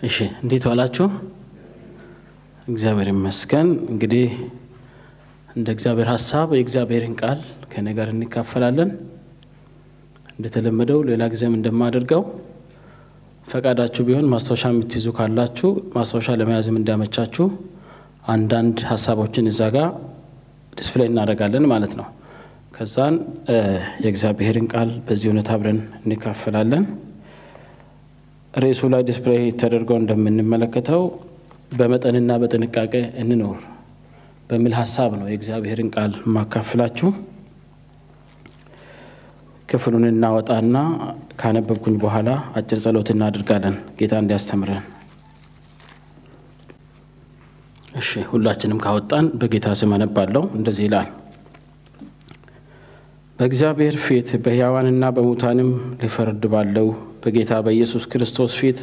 እሺ እንዴት ዋላችሁ? እግዚአብሔር ይመስገን። እንግዲህ እንደ እግዚአብሔር ሀሳብ የእግዚአብሔርን ቃል ከኔ ጋር እንካፈላለን። እንደተለመደው ሌላ ጊዜም እንደማደርገው ፈቃዳችሁ ቢሆን ማስታወሻ የምትይዙ ካላችሁ ማስታወሻ ለመያዝም እንዲያመቻችሁ አንዳንድ ሀሳቦችን እዛ ጋር display እናደርጋለን ማለት ነው። ከዛን የእግዚአብሔርን ቃል በዚህ እውነት አብረን እንካፈላለን። ርዕሱ ላይ display ተደርገው እንደምንመለከተው በመጠንና በጥንቃቄ እንኖር በሚል ሀሳብ ነው የእግዚአብሔርን ቃል ማካፍላችሁ። ክፍሉን እናወጣና ካነበብኩኝ በኋላ አጭር ጸሎት እናደርጋለን ጌታ እንዲያስተምረን። እሺ ሁላችንም ካወጣን በጌታ ስም አነባለሁ። እንደዚህ ይላል። በእግዚአብሔር ፊት በሕያዋንና በሙታንም ሊፈርድ ባለው በጌታ በኢየሱስ ክርስቶስ ፊት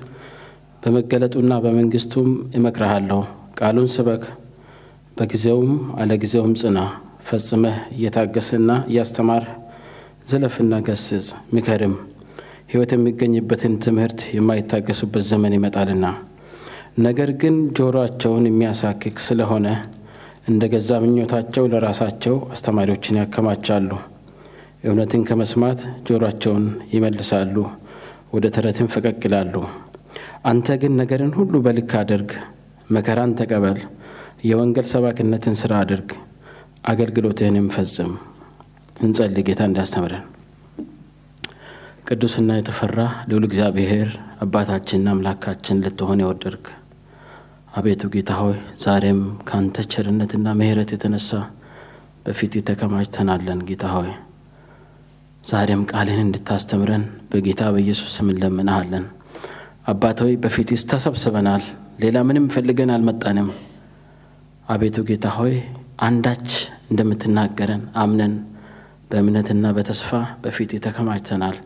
በመገለጡና በመንግስቱም እመክርሃለሁ። ቃሉን ስበክ፣ በጊዜውም አለጊዜውም ጽና። ፈጽመህ እየታገስና እያስተማርህ ዝለፍና ገስጽ፣ ምከርም። ሕይወት የሚገኝበትን ትምህርት የማይታገሱበት ዘመን ይመጣልና። ነገር ግን ጆሮአቸውን የሚያሳክክ ስለሆነ እንደ ገዛ ምኞታቸው ለራሳቸው አስተማሪዎችን ያከማቻሉ። እውነትን ከመስማት ጆሮአቸውን ይመልሳሉ፣ ወደ ተረትን ፈቀቅ ይላሉ። አንተ ግን ነገርን ሁሉ በልክ አድርግ፣ መከራን ተቀበል፣ የወንጌል ሰባኪነትን ስራ አድርግ፣ አገልግሎትህንም ፈጽም። እንጸልይ። ጌታ እንዲያስተምረን። ቅዱስና የተፈራ ልዑል እግዚአብሔር አባታችንና አምላካችን ልትሆን የወደድክ አቤቱ ጌታ ሆይ ዛሬም ከአንተ ቸርነትና ምሕረት የተነሳ በፊት ተከማችተናለን። ጌታ ሆይ ዛሬም ቃልን እንድታስተምረን በጌታ በኢየሱስ ስም እንለምንሃለን። ሆይ በፊትስ ተሰብስበናል፣ ሌላ ምንም ፈልገን አልመጣንም። አቤቱ ጌታ ሆይ አንዳች እንደምትናገረን አምነን በእምነትና በተስፋ በፊት ተከማችተናል።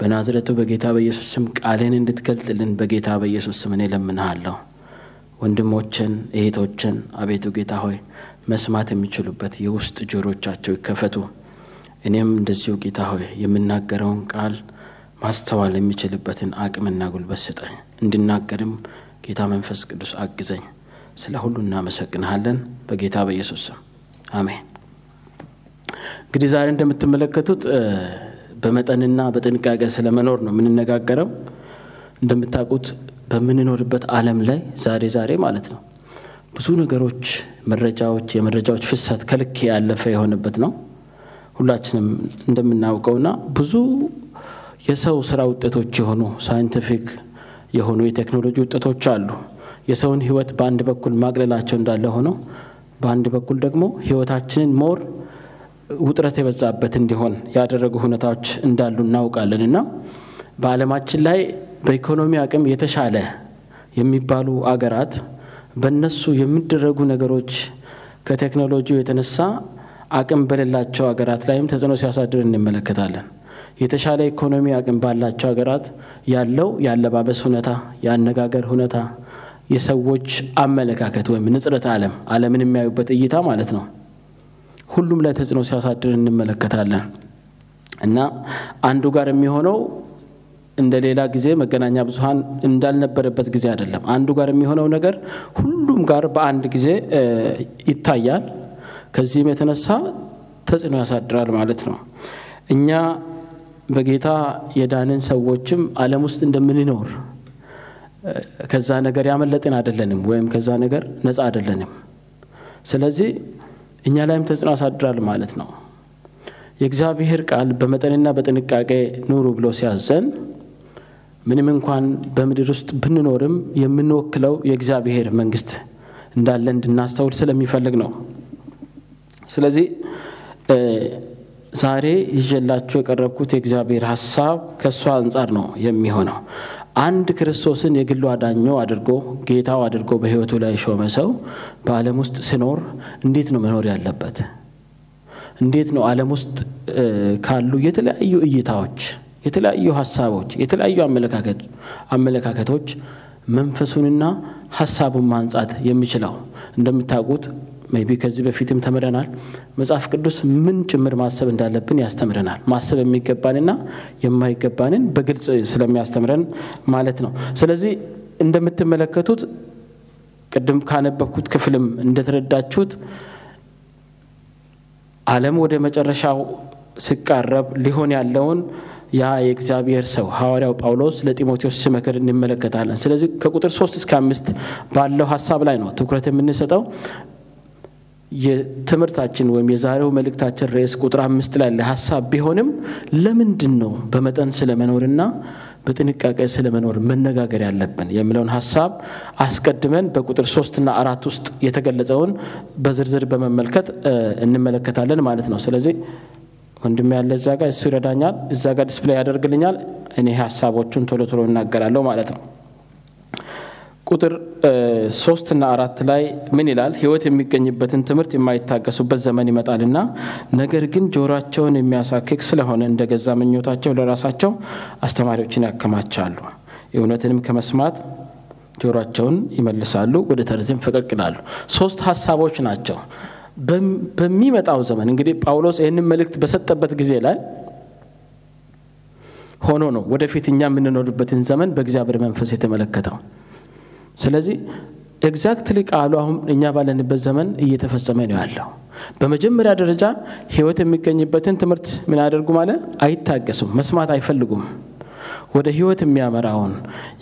በናዝረቱ በጌታ በኢየሱስ ስም ቃልን እንድትገልጥልን በጌታ በኢየሱስ ስም እኔ እለምንሃለሁ። ወንድሞችን እህቶችን አቤቱ ጌታ ሆይ መስማት የሚችሉበት የውስጥ ጆሮቻቸው ይከፈቱ። እኔም እንደዚሁ ጌታ ሆይ የምናገረውን ቃል ማስተዋል የሚችልበትን አቅምና ጉልበት ስጠኝ። እንድናገርም ጌታ መንፈስ ቅዱስ አግዘኝ። ስለ ሁሉ እናመሰግንሃለን በጌታ በኢየሱስ ስም አሜን። እንግዲህ ዛሬ እንደምትመለከቱት በመጠንና በጥንቃቄ ስለ መኖር ነው የምንነጋገረው። እንደምታውቁት በምንኖርበት ዓለም ላይ ዛሬ ዛሬ ማለት ነው ብዙ ነገሮች፣ መረጃዎች፣ የመረጃዎች ፍሰት ከልክ ያለፈ የሆነበት ነው ሁላችንም እንደምናውቀውና ብዙ የሰው ስራ ውጤቶች የሆኑ scientific የሆኑ የቴክኖሎጂ ውጤቶች አሉ። የሰውን ሕይወት በአንድ በኩል ማቅለላቸው እንዳለ ሆነው በአንድ በኩል ደግሞ ሕይወታችንን more ውጥረት የበዛበት እንዲሆን ያደረጉ ሁኔታዎች እንዳሉ እናውቃለን እና በዓለማችን ላይ በኢኮኖሚ አቅም የተሻለ የሚባሉ አገራት በእነሱ የሚደረጉ ነገሮች ከቴክኖሎጂው የተነሳ አቅም በሌላቸው ሀገራት ላይም ተጽዕኖ ሲያሳድር እንመለከታለን። የተሻለ ኢኮኖሚ አቅም ባላቸው ሀገራት ያለው የአለባበስ ሁኔታ፣ የአነጋገር ሁኔታ፣ የሰዎች አመለካከት ወይም ንጽረት ዓለም ዓለምን የሚያዩበት እይታ ማለት ነው ሁሉም ላይ ተጽዕኖ ሲያሳድር እንመለከታለን እና አንዱ ጋር የሚሆነው እንደ ሌላ ጊዜ መገናኛ ብዙኃን እንዳልነበረበት ጊዜ አይደለም። አንዱ ጋር የሚሆነው ነገር ሁሉም ጋር በአንድ ጊዜ ይታያል። ከዚህም የተነሳ ተጽዕኖ ያሳድራል ማለት ነው። እኛ በጌታ የዳንን ሰዎችም ዓለም ውስጥ እንደምንኖር ከዛ ነገር ያመለጥን አይደለንም፣ ወይም ከዛ ነገር ነፃ አይደለንም። ስለዚህ እኛ ላይም ተጽዕኖ ያሳድራል ማለት ነው። የእግዚአብሔር ቃል በመጠንና በጥንቃቄ ኑሩ ብሎ ሲያዘን ምንም እንኳን በምድር ውስጥ ብንኖርም የምንወክለው የእግዚአብሔር መንግስት እንዳለ እንድናስተውል ስለሚፈልግ ነው። ስለዚህ ዛሬ ይዤላችሁ የቀረብኩት የእግዚአብሔር ሀሳብ ከእሷ አንጻር ነው የሚሆነው። አንድ ክርስቶስን የግሉ አዳኞ አድርጎ ጌታው አድርጎ በሕይወቱ ላይ የሾመ ሰው በዓለም ውስጥ ሲኖር እንዴት ነው መኖር ያለበት? እንዴት ነው ዓለም ውስጥ ካሉ የተለያዩ እይታዎች፣ የተለያዩ ሀሳቦች፣ የተለያዩ አመለካከቶች መንፈሱንና ሀሳቡን ማንጻት የሚችለው? እንደምታውቁት maybe ከዚህ በፊትም ተምረናል። መጽሐፍ ቅዱስ ምን ጭምር ማሰብ እንዳለብን ያስተምረናል። ማሰብ የሚገባንና የማይገባንን በግልጽ ስለሚያስተምረን ማለት ነው። ስለዚህ እንደምትመለከቱት ቅድም ካነበብኩት ክፍልም እንደተረዳችሁት ዓለም ወደ መጨረሻው ሲቃረብ ሊሆን ያለውን ያ የእግዚአብሔር ሰው ሐዋርያው ጳውሎስ ለጢሞቴዎስ ሲመክር እንመለከታለን። ስለዚህ ከቁጥር ሶስት እስከ አምስት ባለው ሀሳብ ላይ ነው ትኩረት የምንሰጠው። የትምህርታችን ወይም የዛሬው መልእክታችን ርዕስ ቁጥር አምስት ላይ ለሀሳብ ቢሆንም ለምንድን ነው በመጠን ስለመኖርና በጥንቃቄ ስለመኖር መነጋገር ያለብን የሚለውን ሀሳብ አስቀድመን በቁጥር ሶስትና አራት ውስጥ የተገለጸውን በዝርዝር በመመልከት እንመለከታለን ማለት ነው። ስለዚህ ወንድም ያለ እዛ ጋር እሱ ይረዳኛል፣ እዛ ጋር display ያደርግልኛል። እኔ ሀሳቦቹን ቶሎ ቶሎ እናገራለሁ ማለት ነው። ቁጥር ሶስት እና አራት ላይ ምን ይላል? ሕይወት የሚገኝበትን ትምህርት የማይታገሱበት ዘመን ይመጣልና ነገር ግን ጆሮአቸውን የሚያሳክክ ስለሆነ እንደ ገዛ ምኞታቸው ለራሳቸው አስተማሪዎችን ያከማቻሉ። እውነትንም ከመስማት ጆሮአቸውን ይመልሳሉ፣ ወደ ተረትም ፈቀቅ ሶስት ሀሳቦች ናቸው። በሚመጣው ዘመን እንግዲህ ጳውሎስ ይህንን መልእክት በሰጠበት ጊዜ ላይ ሆኖ ነው ወደፊት እኛ የምንኖርበትን ዘመን በእግዚአብሔር መንፈስ የተመለከተው። ስለዚህ exactly ቃሉ አሁን እኛ ባለንበት ዘመን እየተፈጸመ ነው ያለው። በመጀመሪያ ደረጃ ሕይወት የሚገኝበትን ትምህርት ምን ያደርጉ ማለት አይታገሱም፣ መስማት አይፈልጉም። ወደ ሕይወት የሚያመራውን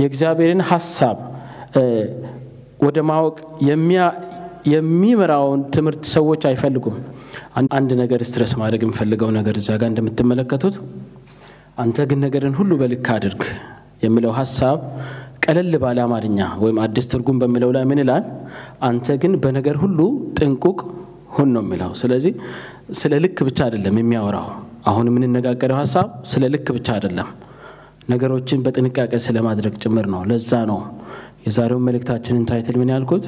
የእግዚአብሔርን ሀሳብ ወደ ማወቅ የሚመራውን ትምህርት ሰዎች አይፈልጉም። አንድ ነገር ስትረስ ማድረግ የምፈልገው ነገር እዛ ጋር እንደምትመለከቱት አንተ ግን ነገርን ሁሉ በልክ አድርግ የሚለው ሀሳብ ቀለል ባለ አማርኛ ወይም አዲስ ትርጉም በሚለው ላይ ምን ይላል? አንተ ግን በነገር ሁሉ ጥንቁቅ ሁን ነው የሚለው። ስለዚህ ስለ ልክ ብቻ አይደለም የሚያወራው። አሁን የምንነጋገረው ሀሳብ ስለ ልክ ብቻ አይደለም፣ ነገሮችን በጥንቃቄ ስለማድረግ ጭምር ነው። ለዛ ነው የዛሬውን መልእክታችንን ታይትል ምን ያልኩት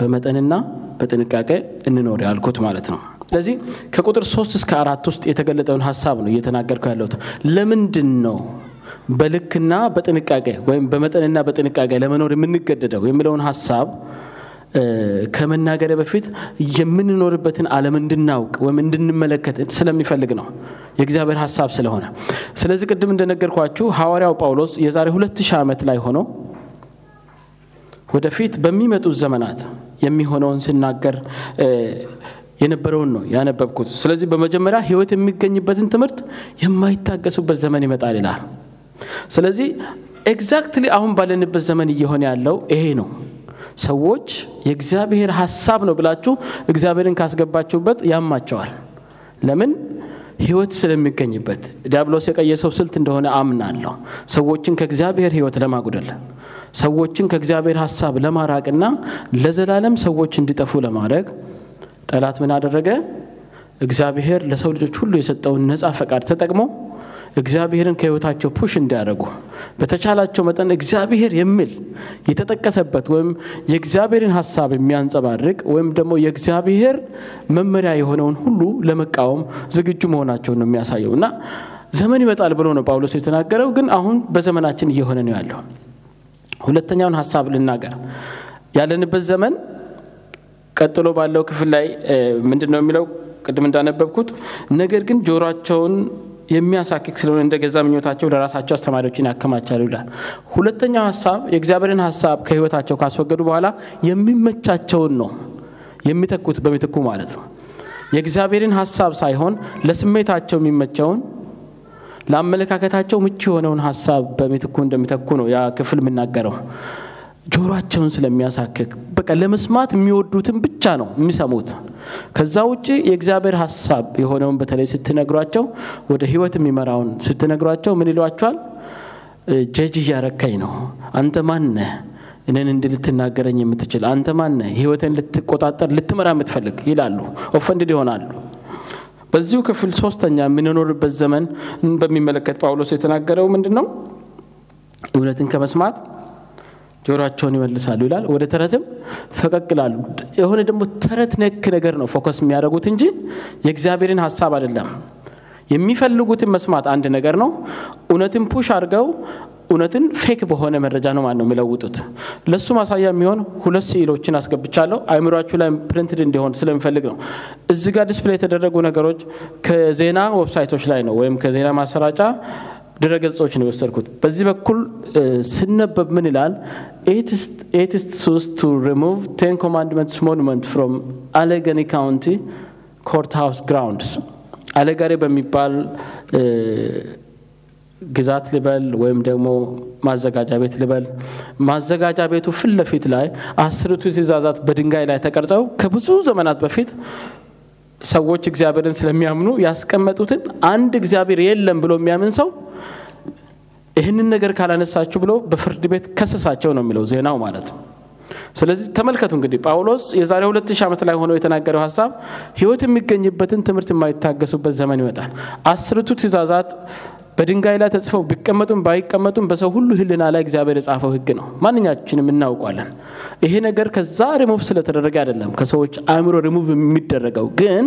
በመጠንና በጥንቃቄ እንኖር ያልኩት ማለት ነው። ስለዚህ ከቁጥር ሶስት እስከ አራት ውስጥ የተገለጠውን ሀሳብ ነው እየተናገርኩ ያለሁት። ለምንድን ነው በልክና በጥንቃቄ ወይም በመጠንና በጥንቃቄ ለመኖር የምንገደደው የሚለውን ሀሳብ ከመናገር በፊት የምንኖርበትን ዓለም እንድናውቅ ወይም እንድንመለከት ስለሚፈልግ ነው የእግዚአብሔር ሀሳብ ስለሆነ። ስለዚህ ቅድም እንደነገርኳችሁ ሐዋርያው ጳውሎስ የዛሬ ሁለት ሺህ ዓመት ላይ ሆኖ ወደፊት በሚመጡት ዘመናት የሚሆነውን ሲናገር የነበረውን ነው ያነበብኩት። ስለዚህ በመጀመሪያ ሕይወት የሚገኝበትን ትምህርት የማይታገሱበት ዘመን ይመጣል ይላል። ስለዚህ exactly አሁን ባለንበት ዘመን እየሆነ ያለው ይሄ ነው። ሰዎች የእግዚአብሔር ሀሳብ ነው ብላችሁ እግዚአብሔርን ካስገባችሁበት ያማቸዋል። ለምን? ሕይወት ስለሚገኝበት ዲያብሎስ የቀየሰው ስልት እንደሆነ አምናለሁ። ሰዎችን ከእግዚአብሔር ሕይወት ለማጉደል ሰዎችን ከእግዚአብሔር ሀሳብ ለማራቅና ለዘላለም ሰዎች እንዲጠፉ ለማድረግ ጠላት ምን አደረገ? እግዚአብሔር ለሰው ልጆች ሁሉ የሰጠውን ነፃ ፈቃድ ተጠቅሞ እግዚአብሔርን ከህይወታቸው ፑሽ እንዲያደርጉ በተቻላቸው መጠን እግዚአብሔር የሚል የተጠቀሰበት ወይም የእግዚአብሔርን ሀሳብ የሚያንጸባርቅ ወይም ደግሞ የእግዚአብሔር መመሪያ የሆነውን ሁሉ ለመቃወም ዝግጁ መሆናቸውን ነው የሚያሳየው እና ዘመን ይመጣል ብሎ ነው ጳውሎስ የተናገረው። ግን አሁን በዘመናችን እየሆነ ነው ያለው። ሁለተኛውን ሀሳብ ልናገር። ያለንበት ዘመን ቀጥሎ ባለው ክፍል ላይ ምንድን ነው የሚለው? ቅድም እንዳነበብኩት ነገር ግን ጆሮአቸውን የሚያሳክክ ስለሆነ እንደ ገዛ ምኞታቸው ለራሳቸው አስተማሪዎችን ያከማቻሉ ይላል። ሁለተኛው ሀሳብ የእግዚአብሔርን ሀሳብ ከህይወታቸው ካስወገዱ በኋላ የሚመቻቸውን ነው የሚተኩት፣ በምትኩ ማለት ነው። የእግዚአብሔርን ሀሳብ ሳይሆን ለስሜታቸው የሚመቸውን ለአመለካከታቸው ምቹ የሆነውን ሀሳብ በምትኩ እንደሚተኩ ነው ያ ክፍል የምናገረው። ጆሮአቸውን ስለሚያሳክክ በቃ ለመስማት የሚወዱትን ብቻ ነው የሚሰሙት። ከዛ ውጭ የእግዚአብሔር ሀሳብ የሆነውን በተለይ ስትነግሯቸው፣ ወደ ህይወት የሚመራውን ስትነግሯቸው ምን ይሏቸዋል? judge እያረከኝ ነው። አንተ ማነህ እኔን እንዲህ ልትናገረኝ የምትችል? አንተ ማነህ ህይወትን ልትቆጣጠር ልትመራ የምትፈልግ? ይላሉ። offended ይሆናሉ። በዚሁ ክፍል ሶስተኛ የምንኖርበት ዘመን በሚመለከት ጳውሎስ የተናገረው ምንድን ነው? እውነትን ከመስማት ጆሮአቸውን ይመልሳሉ ይላል። ወደ ተረትም ፈቀቅ ይላሉ። የሆነ ደግሞ ተረት ነክ ነገር ነው focus የሚያደርጉት እንጂ የእግዚአብሔርን ሀሳብ አይደለም። የሚፈልጉትን መስማት አንድ ነገር ነው። እውነትን push አድርገው እውነትን fake በሆነ መረጃ ነው ማለት ነው የሚለውጡት። ለእሱ ማሳያ የሚሆን ሁለት ስዕሎችን አስገብቻለሁ። አይምሯችሁ ላይ printed እንዲሆን ስለምፈልግ ነው። እዚህ ጋር display የተደረጉ ነገሮች ከዜና website ኦች ላይ ነው ወይም ከዜና ማሰራጫ ድረገጾች ነው የወሰድኩት። በዚህ በኩል ስነበብ ምን ይላል? ኤቲስት ሱስ ቱ ሪሙቭ ቴን ኮማንድመንትስ ሞኑመንት ፍሮም አሌገኒ ካውንቲ ኮርት ሃውስ ግራውንድስ አሌጋሪ በሚባል ግዛት ልበል ወይም ደግሞ ማዘጋጃ ቤት ልበል፣ ማዘጋጃ ቤቱ ፊት ላይ አስርቱ ትእዛዛት በድንጋይ ላይ ተቀርጸው ከብዙ ዘመናት በፊት ሰዎች እግዚአብሔርን ስለሚያምኑ ያስቀመጡትን አንድ እግዚአብሔር የለም ብሎ የሚያምን ሰው ይህንን ነገር ካላነሳችሁ ብሎ በፍርድ ቤት ከሰሳቸው ነው የሚለው ዜናው ማለት ነው። ስለዚህ ተመልከቱ እንግዲህ ጳውሎስ የዛሬ ሁለት ሺህ ዓመት ላይ ሆነው የተናገረው ሀሳብ ሕይወት የሚገኝበትን ትምህርት የማይታገሱበት ዘመን ይመጣል። አስርቱ ትእዛዛት በድንጋይ ላይ ተጽፈው ቢቀመጡም ባይቀመጡም በሰው ሁሉ ሕሊና ላይ እግዚአብሔር የጻፈው ሕግ ነው። ማንኛችንም እናውቋለን። ይሄ ነገር ከዛ ሪሙቭ ስለተደረገ አይደለም ከሰዎች አእምሮ ሪሙቭ የሚደረገው ግን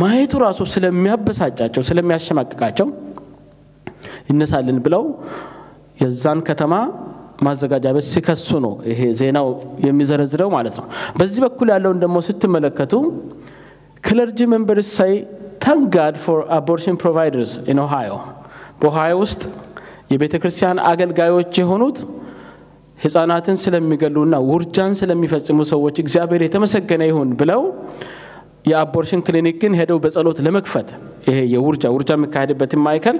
ማየቱ ራሱ ስለሚያበሳጫቸው፣ ስለሚያሸማቅቃቸው ይነሳልን ብለው የዛን ከተማ ማዘጋጃ ቤት ሲከሱ ነው ይሄ ዜናው የሚዘረዝረው ማለት ነው። በዚህ በኩል ያለውን ደግሞ ስትመለከቱ clergy members say thank God for abortion providers in Ohio በኦሃዮ ውስጥ የቤተ ክርስቲያን አገልጋዮች የሆኑት ህፃናትን ስለሚገሉና ውርጃን ስለሚፈጽሙ ሰዎች እግዚአብሔር የተመሰገነ ይሁን ብለው የአቦርሽን ክሊኒክን ሄደው በጸሎት ለመክፈት ይሄ የውርጃ ውርጃ የሚካሄድበትን ማዕከል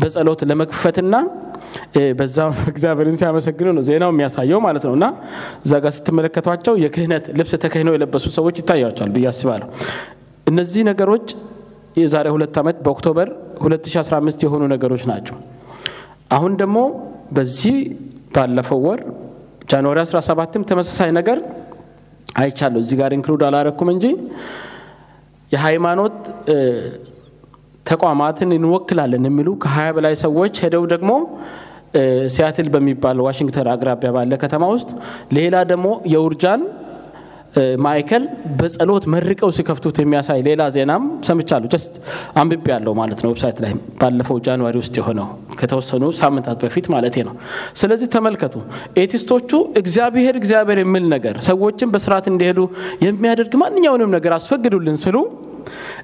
በጸሎት ለመክፈትና በዛ እግዚአብሔርን ሲያመሰግኑ ነው ዜናው የሚያሳየው ማለት ነው። እና እዛ ጋር ስትመለከቷቸው የክህነት ልብስ ተክህነው የለበሱ ሰዎች ይታያቸዋል ብዬ አስባለሁ። እነዚህ ነገሮች የዛሬ ሁለት ዓመት በኦክቶበር 2015 የሆኑ ነገሮች ናቸው። አሁን ደግሞ በዚህ ባለፈው ወር ጃንዋሪ 17ም ተመሳሳይ ነገር አይቻለሁ። እዚህ ጋር include አላረኩም እንጂ የሃይማኖት ተቋማትን እንወክላለን የሚሉ ከሀያ በላይ ሰዎች ሄደው ደግሞ ሲያትል በሚባል ዋሽንግተን አቅራቢያ ባለ ከተማ ውስጥ ሌላ ደግሞ የውርጃን ማዕከል በጸሎት መርቀው ሲከፍቱት የሚያሳይ ሌላ ዜናም ሰምቻለሁ። just አንብቤ ያለው ማለት ነው website ላይ ባለፈው January ውስጥ የሆነው ከተወሰኑ ሳምንታት በፊት ማለት ነው። ስለዚህ ተመልከቱ፣ atheist ኦቹ እግዚአብሔር እግዚአብሔር የሚል ነገር ሰዎችን በስርዓት እንዲሄዱ የሚያደርግ ማንኛውንም ነገር አስወግዱልን ሲሉ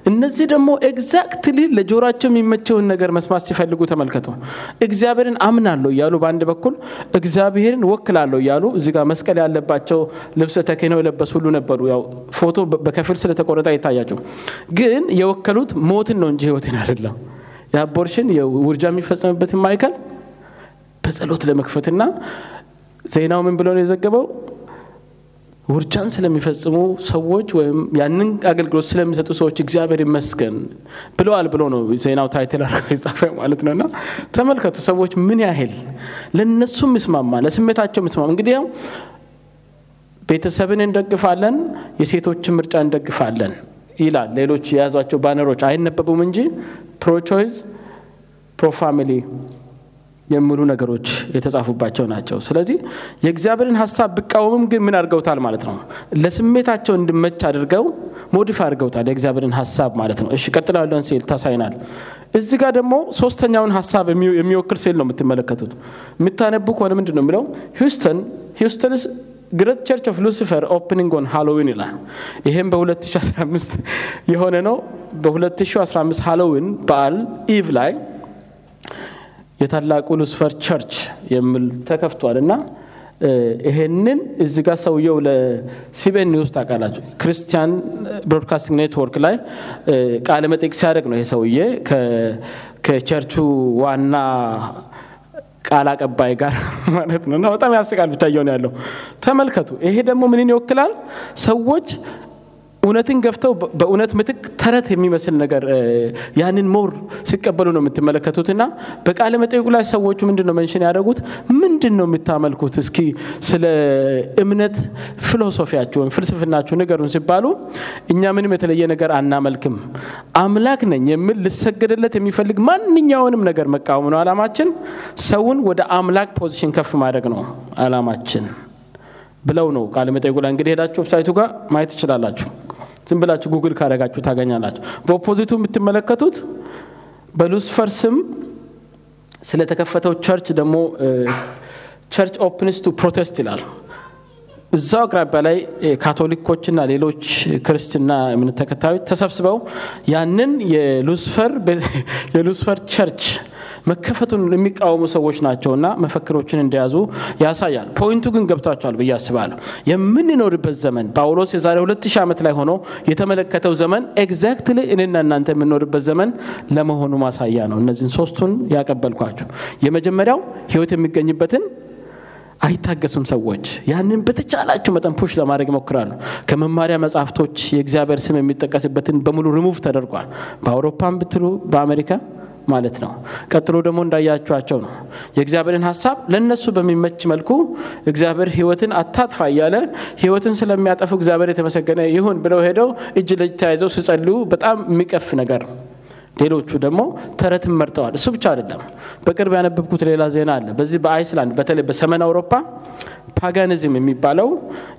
እነዚህ ደግሞ exactly ለጆሯቸው የሚመቸውን ነገር መስማት ሲፈልጉ ተመልከቱ። እግዚአብሔርን አምናለሁ እያሉ በአንድ በኩል እግዚአብሔርን እወክላለሁ እያሉ እዚህ መስቀል ያለባቸው ልብሰ ተክህነው የለበሱ ሁሉ ነበሩ። ያው ፎቶ በከፊል ስለተቆረጠ አይታያቸው፣ ግን የወከሉት ሞትን ነው እንጂ ህይወትን አይደለም። የ abortion የውርጃ የሚፈጸምበትን ማዕከል በጸሎት ለመክፈትና ዜናው ምን ብሎ ነው የዘገበው? ውርጃን ስለሚፈጽሙ ሰዎች ወይም ያንን አገልግሎት ስለሚሰጡ ሰዎች እግዚአብሔር ይመስገን ብለዋል ብሎ ነው ዜናው title አድርገው የጻፈ ማለት ነው። እና ተመልከቱ ሰዎች ምን ያህል ለነሱ ሚስማማ ለስሜታቸው ሚስማማ እንግዲህ ያው ቤተሰብን እንደግፋለን፣ የሴቶችን ምርጫ እንደግፋለን ይላል። ሌሎች የያዟቸው banner ኦች አይነበቡም እንጂ pro-choice pro-family የሚሉ ነገሮች የተጻፉባቸው ናቸው። ስለዚህ የእግዚአብሔርን ሀሳብ ቢቃወምም ግን ምን አድርገውታል ማለት ነው? ለስሜታቸው እንዲመች አድርገው modify አድርገውታል የእግዚአብሔርን ሀሳብ ማለት ነው። እሺ ቀጥሎ ያለውን slide ታሳይናል። እዚህ ጋር ደግሞ ሶስተኛውን ሀሳብ የሚወክል slide ነው የምትመለከቱት። የምታነቡ ከሆነ ምንድን ነው የሚለው Houston Houston's Greater Church of Lucifer opening on Halloween ይላል። ይህም በ2015 የሆነ ነው። በ2015 ሃሎዊን በዓል eve ላይ የታላቁ ሉሲፈር church የሚል ተከፍቷል እና ይሄንን እዚህ ጋር ሰውየው ለ CBN News ታውቃላችሁ፣ Christian Broadcasting Network ላይ ቃለ መጠይቅ ሲያደርግ ነው ይሄ ሰውዬ ከቸርቹ ዋና ቃል አቀባይ ጋር ማለት ነው። እና በጣም ያስቃል። እየሆነ ያለው ተመልከቱ። ይሄ ደግሞ ምንን ይወክላል? ሰዎች እውነትን ገፍተው በእውነት ምትክ ተረት የሚመስል ነገር ያንን more ሲቀበሉ ነው የምትመለከቱት። እና በቃለ መጠይቁ ላይ ሰዎቹ ምንድን ነው mention ያደረጉት? ምንድን ነው የምታመልኩት? እስኪ ስለ እምነት philosophy ያችሁ ወይም ፍልስፍናችሁ ንገሩን ሲባሉ እኛ ምንም የተለየ ነገር አናመልክም፣ አምላክ ነኝ የሚል ልሰገድለት የሚፈልግ ማንኛውንም ነገር መቃወም ነው አላማችን። ሰውን ወደ አምላክ position ከፍ ማድረግ ነው አላማችን ብለው ነው ቃለ መጠይቁ ላይ እንግዲህ ሄዳችሁ website ኡ ጋር ማየት ትችላላችሁ። ዝም ብላችሁ ጉግል ካደረጋችሁ ታገኛላችሁ። በ opposite ኡ የምትመለከቱት በሉስፈር ስም ስለተከፈተው church ደግሞ church opens to protest ይላል። እዛው አቅራቢያ ላይ ካቶሊኮችና ሌሎች ክርስትና እምነት ተከታዮች ተሰብስበው ያንን የሉስፈር church መከፈቱን የሚቃወሙ ሰዎች ናቸውና መፈክሮችን እንደያዙ ያሳያል። point ኡ ግን ገብቷችኋል ብዬ አስባለሁ። የምንኖርበት ዘመን ጳውሎስ የዛሬ 2000 ዓመት ላይ ሆኖ የተመለከተው ዘመን exactly እኔና እናንተ የምንኖርበት ዘመን ለመሆኑ ማሳያ ነው። እነዚህን ሶስቱን ያቀበልኳችሁ የመጀመሪያው ህይወት የሚገኝበትን አይታገሱም ሰዎች ያንን በተቻላቸው መጠን push ለማድረግ ይሞክራሉ። ከመማሪያ መጽሐፍቶች የእግዚአብሔር ስም የሚጠቀስበትን በሙሉ ሪሙቭ ተደርጓል። በአውሮፓም ብትሉ በአሜሪካ ማለት ነው። ቀጥሎ ደግሞ እንዳያችኋቸው ነው የእግዚአብሔርን ሀሳብ ለእነሱ በሚመች መልኩ እግዚአብሔር ህይወትን አታጥፋ እያለ ህይወትን ስለሚያጠፉ እግዚአብሔር የተመሰገነ ይሁን ብለው ሄደው እጅ ለእጅ ተያይዘው ሲጸልዩ በጣም የሚቀፍ ነገር ሌሎቹ ደግሞ ተረትን መርጠዋል። እሱ ብቻ አይደለም። በቅርብ ያነበብኩት ሌላ ዜና አለ። በዚህ በአይስላንድ በተለይ በሰሜን አውሮፓ paganism የሚባለው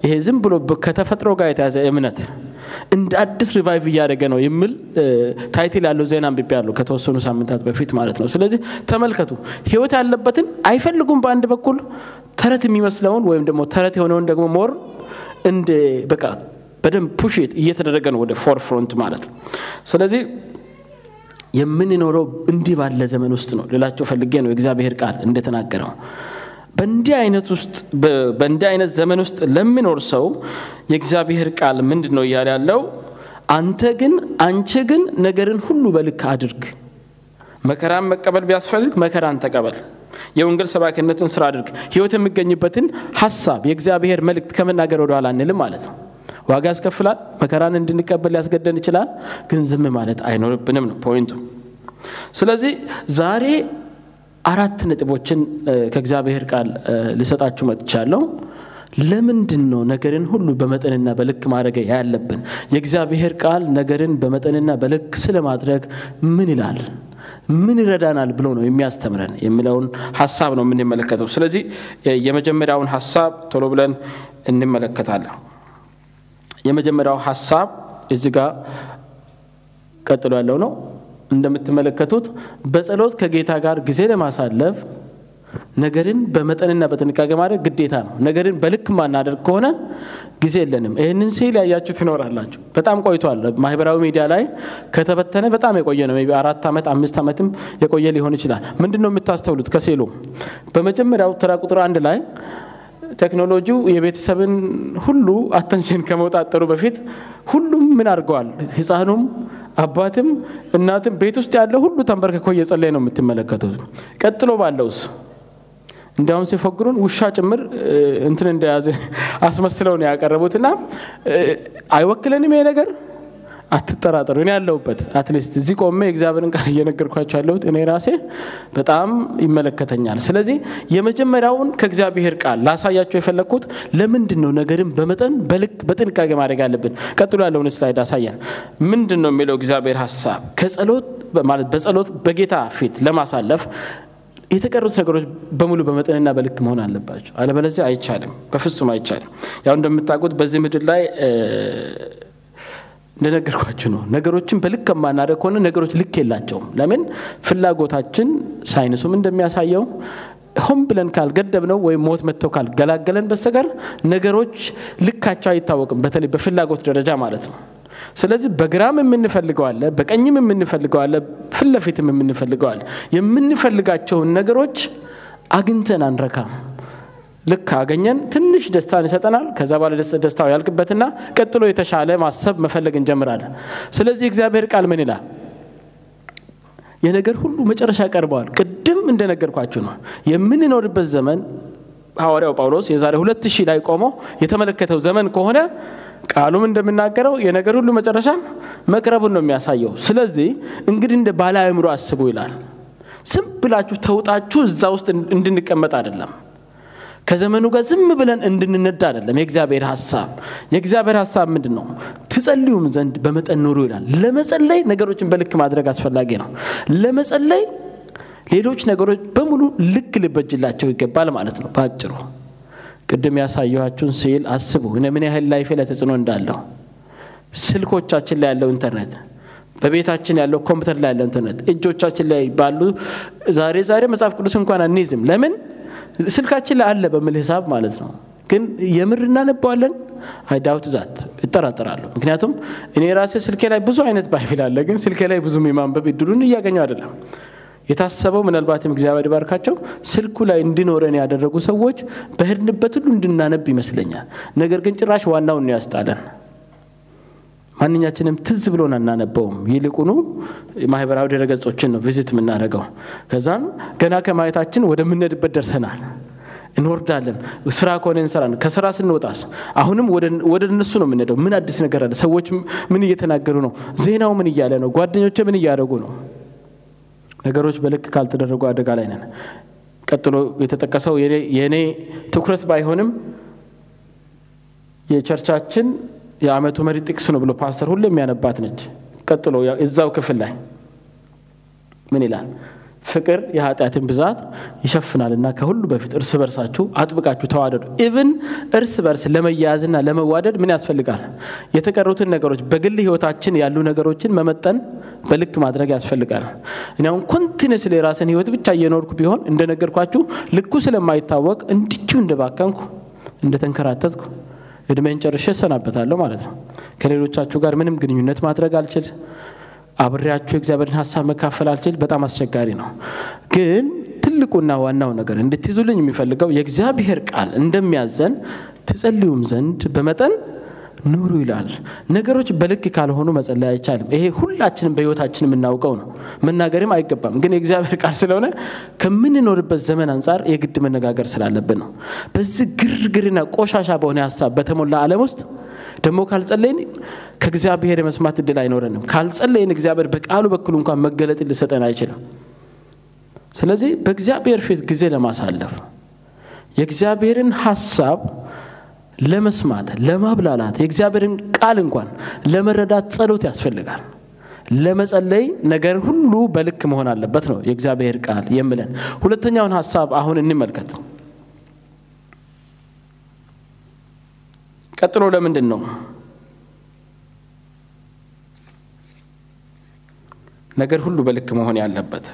ይሄ ዝም ብሎ ከተፈጥሮ ጋር የተያዘ እምነት እንደ አዲስ revive እያደረገ ነው የሚል title ያለው ዜና አንብቤ ያለው ከተወሰኑ ሳምንታት በፊት ማለት ነው። ስለዚህ ተመልከቱ፣ ህይወት ያለበትን አይፈልጉም። በአንድ በኩል ተረት የሚመስለውን ወይም ደግሞ ተረት የሆነውን ደግሞ more እንደ በቃ በደንብ pushed እየተደረገ ነው ወደ forefront ማለት ነው። ስለዚህ የምንኖረው እንዲህ ባለ ዘመን ውስጥ ነው ልላችሁ ፈልጌ ነው የእግዚአብሔር ቃል እንደተናገረው በእንዲህ አይነት ውስጥ በእንዲህ አይነት ዘመን ውስጥ ለሚኖር ሰው የእግዚአብሔር ቃል ምንድን ነው እያለ ያለው? አንተ ግን አንቺ ግን ነገርን ሁሉ በልክ አድርግ። መከራን መቀበል ቢያስፈልግ መከራን ተቀበል። የወንጌል ሰባኪነትን ስራ አድርግ። ህይወት የሚገኝበትን ሀሳብ የእግዚአብሔር መልእክት ከመናገር ወደኋላ አንልም ማለት ነው። ዋጋ ያስከፍላል መከራን እንድንቀበል ሊያስገደን ይችላል ግን ዝም ማለት አይኖርብንም ነው ፖይንቱ። ስለዚህ ዛሬ አራት ነጥቦችን ከእግዚአብሔር ቃል ልሰጣችሁ መጥቻለሁ። ለምንድን ነው ነገርን ሁሉ በመጠንና በልክ ማድረግ ያለብን? የእግዚአብሔር ቃል ነገርን በመጠንና በልክ ስለማድረግ ምን ይላል? ምን ይረዳናል ብሎ ነው የሚያስተምረን የሚለውን ሀሳብ ነው የምንመለከተው። ስለዚህ የመጀመሪያውን ሀሳብ ቶሎ ብለን እንመለከታለን። የመጀመሪያው ሀሳብ እዚ ጋር ቀጥሎ ያለው ነው እንደምትመለከቱት በጸሎት ከጌታ ጋር ጊዜ ለማሳለፍ ነገርን በመጠንና በጥንቃቄ ማድረግ ግዴታ ነው። ነገርን በልክ ማናደርግ ከሆነ ጊዜ የለንም። ይህንን ሲል ያያችሁ ትኖራላችሁ በጣም ቆይቷል። ማህበራዊ ሚዲያ ላይ ከተበተነ በጣም የቆየ ነው። አራት ዓመት አምስት ዓመትም የቆየ ሊሆን ይችላል። ምንድን ነው የምታስተውሉት? ከሴሉ በመጀመሪያው ተራ ቁጥር አንድ ላይ ቴክኖሎጂው የቤተሰብን ሁሉ attention ከመውጣጠሩ በፊት ሁሉም ምን አድርገዋል? ህፃኑም አባትም እናትም ቤት ውስጥ ያለ ሁሉ ተንበርክኮ እየጸለየ ነው የምትመለከቱት። ቀጥሎ ባለውስ? እንዲያውም ሲፎግሩን ውሻ ጭምር እንትን እንደያዘ አስመስለው ነው ያቀረቡትና አይወክለንም ይሄ ነገር አትጠራጠሩ። እኔ ያለሁበት at least እዚህ ቆሜ የእግዚአብሔርን ቃል እየነገርኳችሁ ያለሁት እኔ ራሴ በጣም ይመለከተኛል። ስለዚህ የመጀመሪያውን ከእግዚአብሔር ቃል ላሳያቸው የፈለግኩት ለምንድን ነው ነገርን በመጠን በልክ በጥንቃቄ ማድረግ አለብን ቀጥሎ ያለውን ስላይድ አሳያል ምንድን ነው የሚለው እግዚአብሔር ሀሳብ? ከጸሎት ማለት በጸሎት በጌታ ፊት ለማሳለፍ የተቀሩት ነገሮች በሙሉ በመጠንና በልክ መሆን አለባቸው። አለበለዚያ አይቻልም በፍጹም አይቻልም። ያው እንደምታውቁት በዚህ ምድር ላይ እንደነገርኳችሁ ነው። ነገሮችን በልክ ከማናደርግ ከሆነ ነገሮች ልክ የላቸውም። ለምን? ፍላጎታችን ሳይንሱም እንደሚያሳየው ሆን ብለን ካልገደብ ነው ወይም ሞት መጥተው ካልገላገለን በስተቀር ነገሮች ልካቸው አይታወቅም። በተለይ በፍላጎት ደረጃ ማለት ነው። ስለዚህ በግራም የምንፈልገዋለ በቀኝም የምንፈልገዋለ ፊት ለፊትም የምንፈልገዋለ የምንፈልጋቸውን ነገሮች አግኝተን አንረካም ልክ አገኘን ትንሽ ደስታን ይሰጠናል። ከዛ በኋላ ደስታው ያልቅበትና ቀጥሎ የተሻለ ማሰብ መፈለግ እንጀምራለን። ስለዚህ እግዚአብሔር ቃል ምን ይላል? የነገር ሁሉ መጨረሻ ቀርበዋል። ቅድም እንደነገርኳችሁ ነው። የምንኖርበት ዘመን ሐዋርያው ጳውሎስ የዛሬ ሁለት ሺህ ላይ ቆሞ የተመለከተው ዘመን ከሆነ ቃሉም እንደምናገረው የነገር ሁሉ መጨረሻ መቅረቡን ነው የሚያሳየው። ስለዚህ እንግዲህ እንደ ባለ አእምሮ አስቡ ይላል። ዝም ብላችሁ ተውጣችሁ እዛ ውስጥ እንድንቀመጥ አይደለም ከዘመኑ ጋር ዝም ብለን እንድንነዳ አይደለም የእግዚአብሔር ሀሳብ የእግዚአብሔር ሀሳብ ምንድን ነው ትጸልዩም ዘንድ በመጠን ኑሩ ይላል። ለመጸለይ ነገሮችን በልክ ማድረግ አስፈላጊ ነው። ለመጸለይ ሌሎች ነገሮች በሙሉ ልክ ልበጅላቸው ይገባል ማለት ነው በአጭሩ። ቅድም ያሳየኋችሁን ስዕል አስቡ። ምን ያህል ላይፌ ላይ ተጽዕኖ እንዳለው። ስልኮቻችን ላይ ያለው ኢንተርኔት በቤታችን ያለው ኮምፒውተር ላይ ያለው ኢንተርኔት እጆቻችን ላይ ባሉ ዛሬ ዛሬ መጽሐፍ ቅዱስ እንኳን አንይዝም። ለምን ስልካችን ላይ አለ በሚል ሂሳብ ማለት ነው ግን የምር እናነባዋለን I doubt that እጠራጠራለሁ ምክንያቱም እኔ ራሴ ስልኬ ላይ ብዙ አይነት Bible አለ ግን ስልኬ ላይ ብዙም የማንበብ እድሉን እያገኘው አይደለም የታሰበው ምናልባትም እግዚአብሔር ይባርካቸው ስልኩ ላይ እንዲኖረን ያደረጉ ሰዎች በሄድንበት ሁሉ እንድናነብ ይመስለኛል። ነገር ግን ጭራሽ ዋናውን ያስጣለን። ማንኛችንም ትዝ ብሎን አናነበውም። ይልቁኑ ማህበራዊ ድረገጾችን ነው visit የምናደርገው። ከዛም ገና ከማየታችን ወደምንሄድበት ደርሰናል። እንወርዳለን። ስራ ከሆነ እንሰራለን። ከስራ ስንወጣስ አሁንም ወደ እነሱ ነው የምንሄደው። ምን አዲስ ነገር አለ? ሰዎች ምን እየተናገሩ ነው? ዜናው ምን እያለ ነው? ጓደኞች ምን እያደረጉ ነው? ነገሮች በልክ ካልተደረጉ አደጋ ላይ ነን። ቀጥሎ የተጠቀሰው የእኔ ትኩረት ባይሆንም የቸርቻችን የአመቱ መሪ ጥቅስ ነው ብሎ ፓስተር ሁሉ የሚያነባት ነች። ቀጥሎ እዛው ክፍል ላይ ምን ይላል? ፍቅር የኃጢአትን ብዛት ይሸፍናልና ከሁሉ በፊት እርስ በርሳችሁ አጥብቃችሁ ተዋደዱ። even እርስ በርስ ለመያያዝና ለመዋደድ ምን ያስፈልጋል? የተቀሩትን ነገሮች በግል ህይወታችን ያሉ ነገሮችን መመጠን በልክ ማድረግ ያስፈልጋል። እኔ continuous የራስን ህይወት ብቻ እየኖርኩ ቢሆን እንደነገርኳችሁ ልኩ ስለማይታወቅ እንዲሁ እንደባከንኩ እንደተንከራተትኩ እድሜን ጨርሼ እሰናበታለሁ ማለት ነው። ከሌሎቻችሁ ጋር ምንም ግንኙነት ማድረግ አልችል አብሬያችሁ የእግዚአብሔርን ሀሳብ መካፈል አልችል። በጣም አስቸጋሪ ነው። ግን ትልቁና ዋናው ነገር እንድትይዙልኝ የሚፈልገው የእግዚአብሔር ቃል እንደሚያዘን ትጸልዩም ዘንድ በመጠን ኑሩ ይላል። ነገሮች በልክ ካልሆኑ መጸለይ አይቻልም። ይሄ ሁላችንም በህይወታችን የምናውቀው ነው። መናገርም አይገባም። ግን የእግዚአብሔር ቃል ስለሆነ ከምንኖርበት ዘመን አንጻር የግድ መነጋገር ስላለብን ነው። በዚህ ግርግርና ቆሻሻ በሆነ ሀሳብ በተሞላ ዓለም ውስጥ ደግሞ ካልጸለይን ከእግዚአብሔር የመስማት እድል አይኖረንም። ካልጸለይን እግዚአብሔር በቃሉ በኩል እንኳን መገለጥ ሊሰጠን አይችልም። ስለዚህ በእግዚአብሔር ፊት ጊዜ ለማሳለፍ የእግዚአብሔርን ሀሳብ ለመስማት ለማብላላት የእግዚአብሔርን ቃል እንኳን ለመረዳት ጸሎት ያስፈልጋል። ለመጸለይ ነገር ሁሉ በልክ መሆን አለበት ነው የእግዚአብሔር ቃል የምለን። ሁለተኛውን ሀሳብ አሁን እንመልከት። ቀጥሎ ለምንድን ነው ነገር ሁሉ በልክ መሆን ያለበት?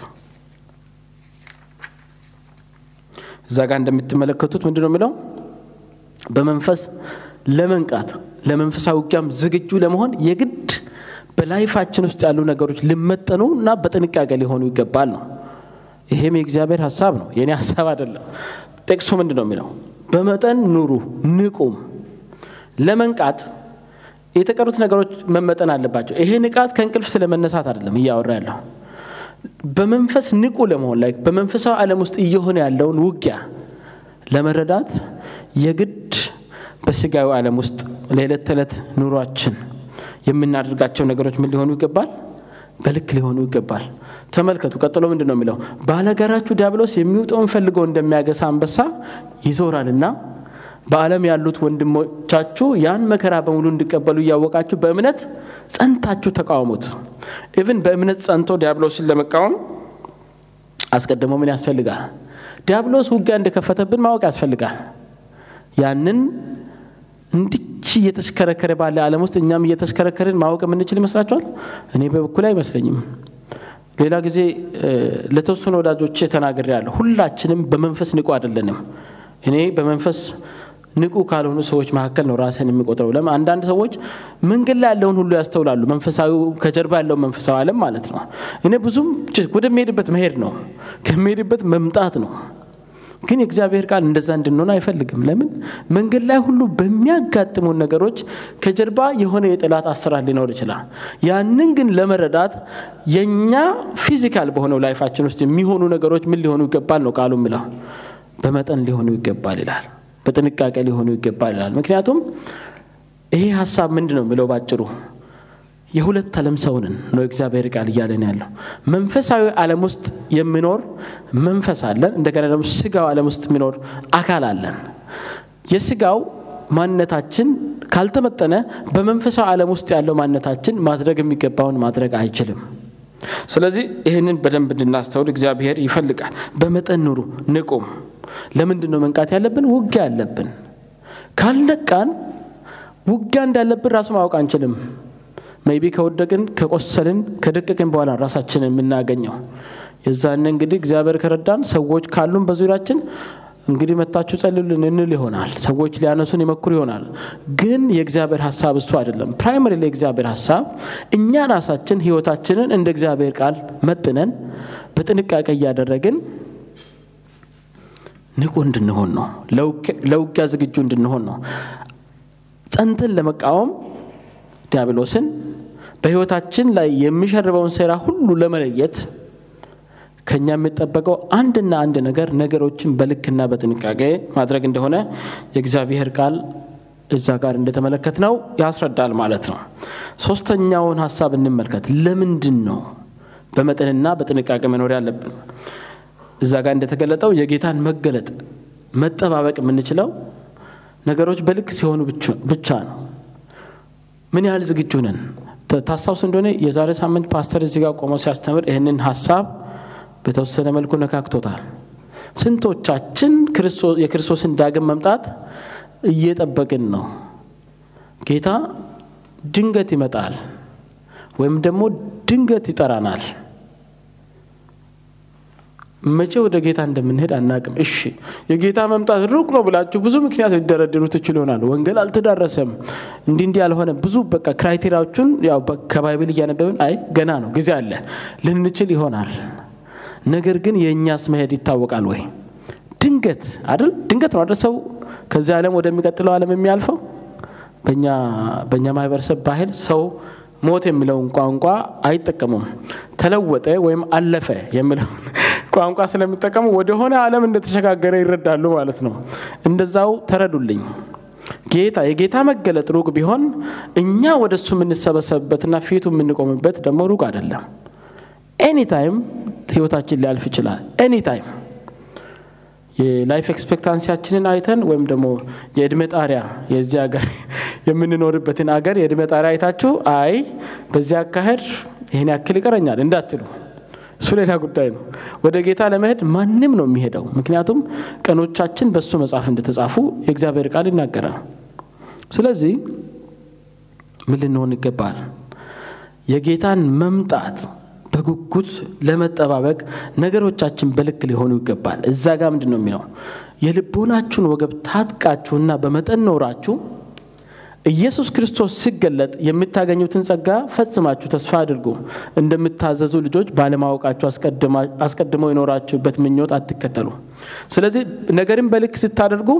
እዛ ጋር እንደምትመለከቱት ምንድን ነው የሚለው በመንፈስ ለመንቃት ለመንፈሳዊ ውጊያም ዝግጁ ለመሆን የግድ በላይፋችን ውስጥ ያሉ ነገሮች ሊመጠኑ እና በጥንቃቄ ሊሆኑ ይገባል ነው። ይሄም የእግዚአብሔር ሀሳብ ነው፣ የእኔ ሀሳብ አይደለም። ጥቅሱ ምንድን ነው የሚለው? በመጠን ኑሩ፣ ንቁም። ለመንቃት የተቀሩት ነገሮች መመጠን አለባቸው። ይሄ ንቃት ከእንቅልፍ ስለ መነሳት አይደለም እያወራ ያለው በመንፈስ ንቁ ለመሆን ላይ በመንፈሳዊ ዓለም ውስጥ እየሆነ ያለውን ውጊያ ለመረዳት የግድ በስጋዊ ዓለም ውስጥ ለዕለት ተዕለት ኑሯችን የምናደርጋቸው ነገሮች ምን ሊሆኑ ይገባል? በልክ ሊሆኑ ይገባል። ተመልከቱ። ቀጥሎ ምንድን ነው የሚለው? ባለጋራችሁ ዲያብሎስ የሚውጠውን ፈልጎ እንደሚያገሳ አንበሳ ይዞራልና በዓለም ያሉት ወንድሞቻችሁ ያን መከራ በሙሉ እንዲቀበሉ እያወቃችሁ በእምነት ጸንታችሁ ተቃወሙት። even በእምነት ጸንቶ ዲያብሎስን ለመቃወም አስቀድሞ ምን ያስፈልጋል? ዲያብሎስ ውጊያ እንደከፈተብን ማወቅ ያስፈልጋል። ያንን እንድች እየተሽከረከረ ባለ ዓለም ውስጥ እኛም እየተሽከረከርን ማወቅ የምንችል ይመስላችኋል? እኔ በበኩል አይመስለኝም። ሌላ ጊዜ ለተወሰኑ ወዳጆቼ ተናግሬያለሁ። ሁላችንም በመንፈስ ንቁ አይደለንም። እኔ በመንፈስ ንቁ ካልሆኑ ሰዎች መካከል ነው ራስን የሚቆጥረው። ለምን አንዳንድ ሰዎች መንገድ ላይ ያለውን ሁሉ ያስተውላሉ። መንፈሳዊ ከጀርባ ያለውን መንፈሳዊ ዓለም ማለት ነው። እኔ ብዙም ወደሚሄድበት መሄድ ነው፣ ከሚሄድበት መምጣት ነው። ግን የእግዚአብሔር ቃል እንደዛ እንድንሆን አይፈልግም። ለምን መንገድ ላይ ሁሉ በሚያጋጥሙን ነገሮች ከጀርባ የሆነ የጠላት አሰራር ሊኖር ይችላል። ያንን ግን ለመረዳት የእኛ physical በሆነው life ኣችን ውስጥ የሚሆኑ ነገሮች ምን ሊሆኑ ይገባል ነው ቃሉ የሚለው በመጠን ሊሆኑ ይገባል ይላል። በጥንቃቄ ሊሆኑ ይገባል ይላል። ምክንያቱም ይሄ ሀሳብ ምንድን ነው የሚለው ባጭሩ የሁለት ዓለም ሰውንን ነው እግዚአብሔር ቃል እያለን ያለው። መንፈሳዊ ዓለም ውስጥ የሚኖር መንፈስ አለን። እንደገና ደግሞ ስጋው ዓለም ውስጥ የሚኖር አካል አለን። የስጋው ማንነታችን ካልተመጠነ በመንፈሳዊ ዓለም ውስጥ ያለው ማንነታችን ማድረግ የሚገባውን ማድረግ አይችልም። ስለዚህ ይህንን በደንብ እንድናስተውል እግዚአብሔር ይፈልጋል። በመጠን ኑሩ፣ ንቁም። ለምንድን ነው መንቃት ያለብን? ውጊያ አለብን። ካልነቃን ውጊያ እንዳለብን ራሱ ማወቅ አንችልም። maybe ከወደቅን ከቆሰልን ከደቀቅን በኋላ ራሳችንን የምናገኘው የዛን እንግዲህ እግዚአብሔር ከረዳን ሰዎች ካሉን በዙሪያችን እንግዲህ መታችሁ ጸልዩልን እንል ይሆናል። ሰዎች ሊያነሱን ይመክሩ ይሆናል። ግን የእግዚአብሔር ሀሳብ እሱ አይደለም። primary የእግዚአብሔር ሀሳብ እኛ ራሳችን ህይወታችንን እንደ እግዚአብሔር ቃል መጥነን በጥንቃቄ እያደረግን ንቁ እንድንሆን ነው። ለውጊያ ዝግጁ እንድንሆን ነው። ጸንተን ለመቃወም ዲያብሎስን በህይወታችን ላይ የሚሸርበውን ሴራ ሁሉ ለመለየት ከኛ የሚጠበቀው አንድና አንድ ነገር ነገሮችን በልክና በጥንቃቄ ማድረግ እንደሆነ የእግዚአብሔር ቃል እዛ ጋር እንደተመለከት ነው ያስረዳል ማለት ነው። ሶስተኛውን ሀሳብ እንመልከት። ለምንድን ነው በመጠንና በጥንቃቄ መኖር ያለብን? እዛ ጋር እንደተገለጠው የጌታን መገለጥ መጠባበቅ የምንችለው ነገሮች በልክ ሲሆኑ ብቻ ነው። ምን ያህል ዝግጁ ነን? ታስታውስ እንደሆነ የዛሬ ሳምንት ፓስተር እዚህ ጋር ቆመው ሲያስተምር ይህንን ሀሳብ በተወሰነ መልኩ ነካክቶታል። ስንቶቻችን የክርስቶስን ዳግም መምጣት እየጠበቅን ነው? ጌታ ድንገት ይመጣል ወይም ደግሞ ድንገት ይጠራናል። መቼ ወደ ጌታ እንደምንሄድ አናቅም። እሺ የጌታ መምጣት ሩቅ ነው ብላችሁ ብዙ ምክንያት ሊደረድሩ ትችሉ ይሆናል። ወንጌል አልተዳረሰም፣ እንዲህ እንዲህ ያልሆነ ብዙ በቃ criteria ዎቹን ያው ከ Bible እያነበብን አይ ገና ነው ጊዜ አለ ልንችል ይሆናል። ነገር ግን የእኛስ መሄድ ይታወቃል ወይ? ድንገት አይደል? ድንገት ነው አይደል? ሰው ከዚህ ዓለም ወደሚቀጥለው ዓለም የሚያልፈው። በእኛ ማህበረሰብ ባህል ሰው ሞት የሚለውን ቋንቋ አይጠቀሙም። ተለወጠ ወይም አለፈ የሚለውን ቋንቋ ስለሚጠቀሙ ወደሆነ ዓለም እንደተሸጋገረ ይረዳሉ ማለት ነው። እንደዛው ተረዱልኝ። ጌታ የጌታ መገለጥ ሩቅ ቢሆን እኛ ወደ እሱ የምንሰበሰብበትና ፊቱ የምንቆምበት ደግሞ ሩቅ አይደለም። anytime ህይወታችን ሊያልፍ ይችላል። anytime የ life expectancy ያችንን አይተን ወይም ደግሞ የእድሜ ጣሪያ የዚህ ሀገር የምንኖርበትን ሀገር የእድሜ ጣሪያ አይታችሁ አይ በዚህ አካሄድ ይህን ያክል ይቀረኛል እንዳትሉ፣ እሱ ሌላ ጉዳይ ነው። ወደ ጌታ ለመሄድ ማንም ነው የሚሄደው። ምክንያቱም ቀኖቻችን በእሱ መጽሐፍ እንደተጻፉ የእግዚአብሔር ቃል ይናገራል። ስለዚህ ምን ልንሆን ይገባል? የጌታን መምጣት በጉጉት ለመጠባበቅ ነገሮቻችን በልክ ሊሆኑ ይገባል። እዛ ጋር ምንድን ነው የሚለው? የልቦናችሁን ወገብ ታጥቃችሁና በመጠን ኖራችሁ ኢየሱስ ክርስቶስ ሲገለጥ የምታገኙትን ጸጋ ፈጽማችሁ ተስፋ አድርጉ። እንደምታዘዙ ልጆች ባለማወቃችሁ አስቀድመው የኖራችሁበት ምኞት አትከተሉ። ስለዚህ ነገርን በልክ ስታደርጉ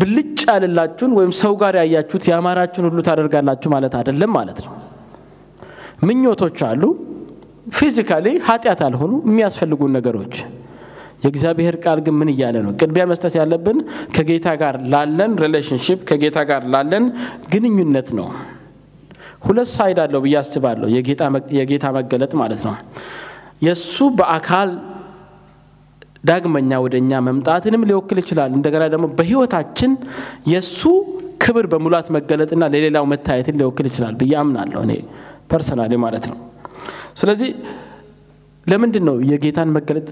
ብልጭ ያልላችሁን ወይም ሰው ጋር ያያችሁት ያማራችሁን ሁሉ ታደርጋላችሁ ማለት አይደለም ማለት ነው። ምኞቶች አሉ ፊዚካሊ ኃጢአት ያልሆኑ የሚያስፈልጉን ነገሮች። የእግዚአብሔር ቃል ግን ምን እያለ ነው? ቅድሚያ መስጠት ያለብን ከጌታ ጋር ላለን relationship ከጌታ ጋር ላለን ግንኙነት ነው። ሁለት side አለው ብዬ አስባለሁ። የጌታ መገለጥ ማለት ነው። የእሱ በአካል ዳግመኛ ወደ እኛ መምጣትንም ሊወክል ይችላል። እንደገና ደግሞ በህይወታችን የእሱ ክብር በሙላት መገለጥና ለሌላው መታየትን ሊወክል ይችላል ብዬ አምናለሁ እኔ personally ማለት ነው። ስለዚህ ለምንድን ነው የጌታን መገለጥ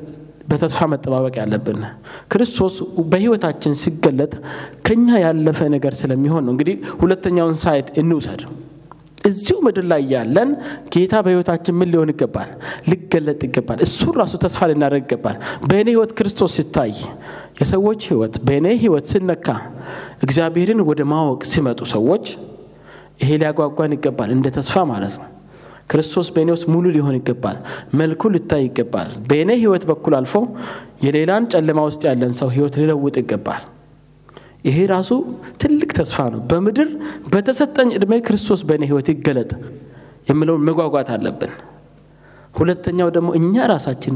በተስፋ መጠባበቅ ያለብን? ክርስቶስ በህይወታችን ሲገለጥ ከኛ ያለፈ ነገር ስለሚሆን ነው። እንግዲህ ሁለተኛውን ሳይድ እንውሰድ። እዚሁ ምድር ላይ ያለን ጌታ በህይወታችን ምን ሊሆን ይገባል? ሊገለጥ ይገባል። እሱን ራሱ ተስፋ ልናደርግ ይገባል። በእኔ ህይወት ክርስቶስ ሲታይ፣ የሰዎች ህይወት በእኔ ህይወት ሲነካ፣ እግዚአብሔርን ወደ ማወቅ ሲመጡ ሰዎች ይሄ ሊያጓጓን ይገባል፣ እንደ ተስፋ ማለት ነው። ክርስቶስ በእኔ ውስጥ ሙሉ ሊሆን ይገባል። መልኩ ሊታይ ይገባል። በእኔ ህይወት በኩል አልፎ የሌላን ጨለማ ውስጥ ያለን ሰው ህይወት ሊለውጥ ይገባል። ይሄ ራሱ ትልቅ ተስፋ ነው። በምድር በተሰጠኝ ዕድሜ ክርስቶስ በእኔ ህይወት ይገለጥ የምለውን መጓጓት አለብን። ሁለተኛው ደግሞ እኛ ራሳችን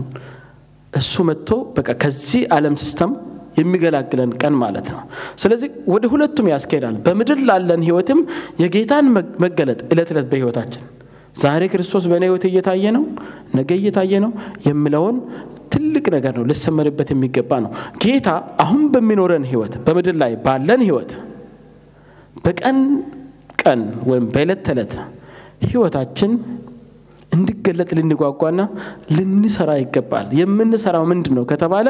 እሱ መጥቶ በቃ ከዚህ ዓለም system የሚገላግለን ቀን ማለት ነው። ስለዚህ ወደ ሁለቱም ያስኬዳል። በምድር ላለን ህይወትም የጌታን መገለጥ እለት ዕለት በህይወታችን ዛሬ ክርስቶስ በእኔ ህይወት እየታየ ነው፣ ነገ እየታየ ነው የምለውን ትልቅ ነገር ነው። ልሰመርበት የሚገባ ነው። ጌታ አሁን በሚኖረን ህይወት በምድር ላይ ባለን ህይወት በቀን ቀን ወይም በዕለት ተዕለት ህይወታችን እንዲገለጥ ልንጓጓና ልንሰራ ይገባል። የምንሰራው ምንድን ነው ከተባለ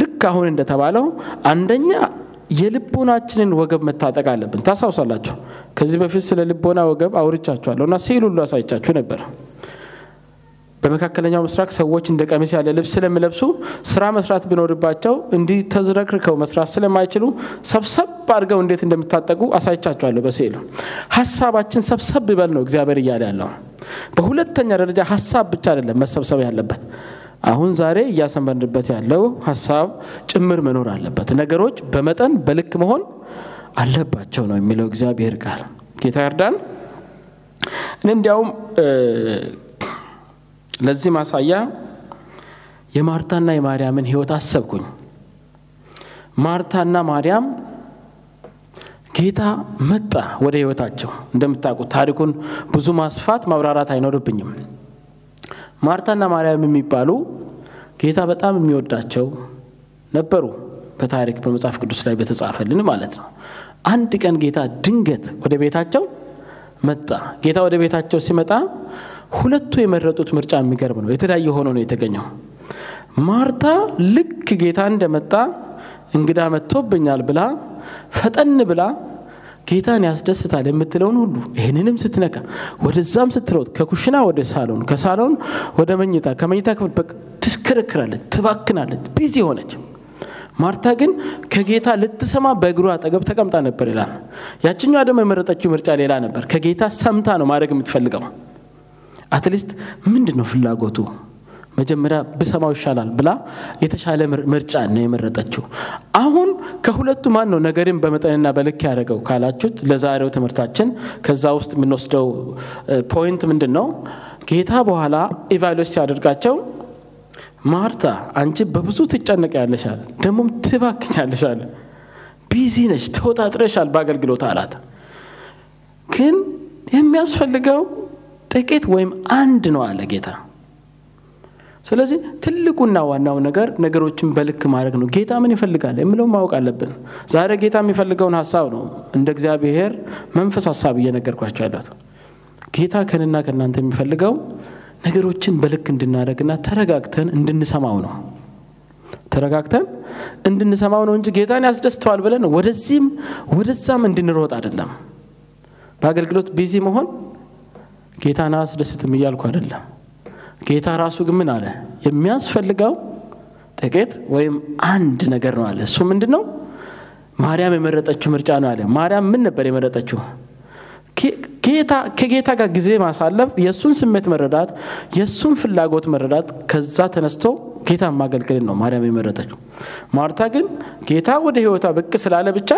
ልክ አሁን እንደተባለው አንደኛ የልቦናችንን ወገብ መታጠቅ አለብን። ታስታውሳላችሁ፣ ከዚህ በፊት ስለ ልቦና ወገብ አውርቻችኋለሁ እና ሲል ሁሉ አሳይቻችሁ ነበር። በመካከለኛው ምስራቅ ሰዎች እንደ ቀሚስ ያለ ልብስ ስለሚለብሱ ስራ መስራት ቢኖርባቸው እንዲህ ተዝረክርከው መስራት ስለማይችሉ ሰብሰብ አድርገው እንዴት እንደምታጠቁ አሳይቻቸዋለሁ በስዕሉ። ሀሳባችን ሰብሰብ ይበል ነው እግዚአብሔር እያለ ያለው። በሁለተኛ ደረጃ ሀሳብ ብቻ አይደለም መሰብሰብ ያለበት አሁን ዛሬ እያሰመርንበት ያለው ሀሳብ ጭምር መኖር አለበት። ነገሮች በመጠን በልክ መሆን አለባቸው ነው የሚለው እግዚአብሔር ቃል። ጌታ ይርዳን። እኔ እንዲያውም ለዚህ ማሳያ የማርታና የማርያምን ሕይወት አሰብኩኝ። ማርታና ማርያም ጌታ መጣ ወደ ሕይወታቸው። እንደምታውቁት ታሪኩን ብዙ ማስፋት ማብራራት አይኖርብኝም። ማርታና ማርያም የሚባሉ ጌታ በጣም የሚወዳቸው ነበሩ። በታሪክ በመጽሐፍ ቅዱስ ላይ በተጻፈልን ማለት ነው። አንድ ቀን ጌታ ድንገት ወደ ቤታቸው መጣ። ጌታ ወደ ቤታቸው ሲመጣ ሁለቱ የመረጡት ምርጫ የሚገርም ነው። የተለያየ ሆኖ ነው የተገኘው። ማርታ ልክ ጌታ እንደመጣ እንግዳ መጥቶብኛል ብላ ፈጠን ብላ ጌታን ያስደስታል የምትለውን ሁሉ ይህንንም ስትነካ ወደዛም ስትሮጥ ከኩሽና ወደ ሳሎን ከሳሎን ወደ መኝታ ከመኝታ ክፍል ትሽከረክራለች፣ ትባክናለች፣ busy ሆነች። ማርታ ግን ከጌታ ልትሰማ በእግሩ አጠገብ ተቀምጣ ነበር ይላል። ያችኛዋ ደግሞ የመረጠችው ምርጫ ሌላ ነበር። ከጌታ ሰምታ ነው ማድረግ የምትፈልገው። at least ምንድን ነው ፍላጎቱ መጀመሪያ ብሰማው ይሻላል ብላ የተሻለ ምርጫ ነው የመረጠችው። አሁን ከሁለቱ ማን ነው ነገርን በመጠንና በልክ ያደረገው ካላችሁት፣ ለዛሬው ትምህርታችን ከዛ ውስጥ የምንወስደው point ምንድን ነው? ጌታ በኋላ evaluate ሲያደርጋቸው ማርታ አንቺ በብዙ ትጨነቂያለሽ አለ፣ ደግሞም አለ፣ busy ነሽ፣ ተወጣጥረሻል በአገልግሎት አላት። ግን የሚያስፈልገው ጥቂት ወይም አንድ ነው አለ ጌታ። ስለዚህ ትልቁና ዋናው ነገር ነገሮችን በልክ ማድረግ ነው። ጌታ ምን ይፈልጋል የምለው ማወቅ አለብን። ዛሬ ጌታ የሚፈልገውን ሀሳብ ነው እንደ እግዚአብሔር መንፈስ ሀሳብ እየነገርኳቸው ያለት። ጌታ ከንና ከእናንተ የሚፈልገው ነገሮችን በልክ እንድናደርግና ተረጋግተን እንድንሰማው ነው። ተረጋግተን እንድንሰማው ነው እንጂ ጌታን ያስደስተዋል ብለን ወደዚህም ወደዛም እንድንሮጥ አይደለም። በአገልግሎት ቢዚ መሆን ጌታን አያስደስትም እያልኩ አይደለም። ጌታ ራሱ ግን ምን አለ? የሚያስፈልገው ጥቂት ወይም አንድ ነገር ነው አለ። እሱ ምንድን ነው? ማርያም የመረጠችው ምርጫ ነው አለ። ማርያም ምን ነበር የመረጠችው? ጌታ ከጌታ ጋር ጊዜ ማሳለፍ፣ የእሱን ስሜት መረዳት፣ የእሱን ፍላጎት መረዳት፣ ከዛ ተነስቶ ጌታ ማገልገልን ነው ማርያም የመረጠችው። ማርታ ግን ጌታ ወደ ሕይወቷ ብቅ ስላለ ብቻ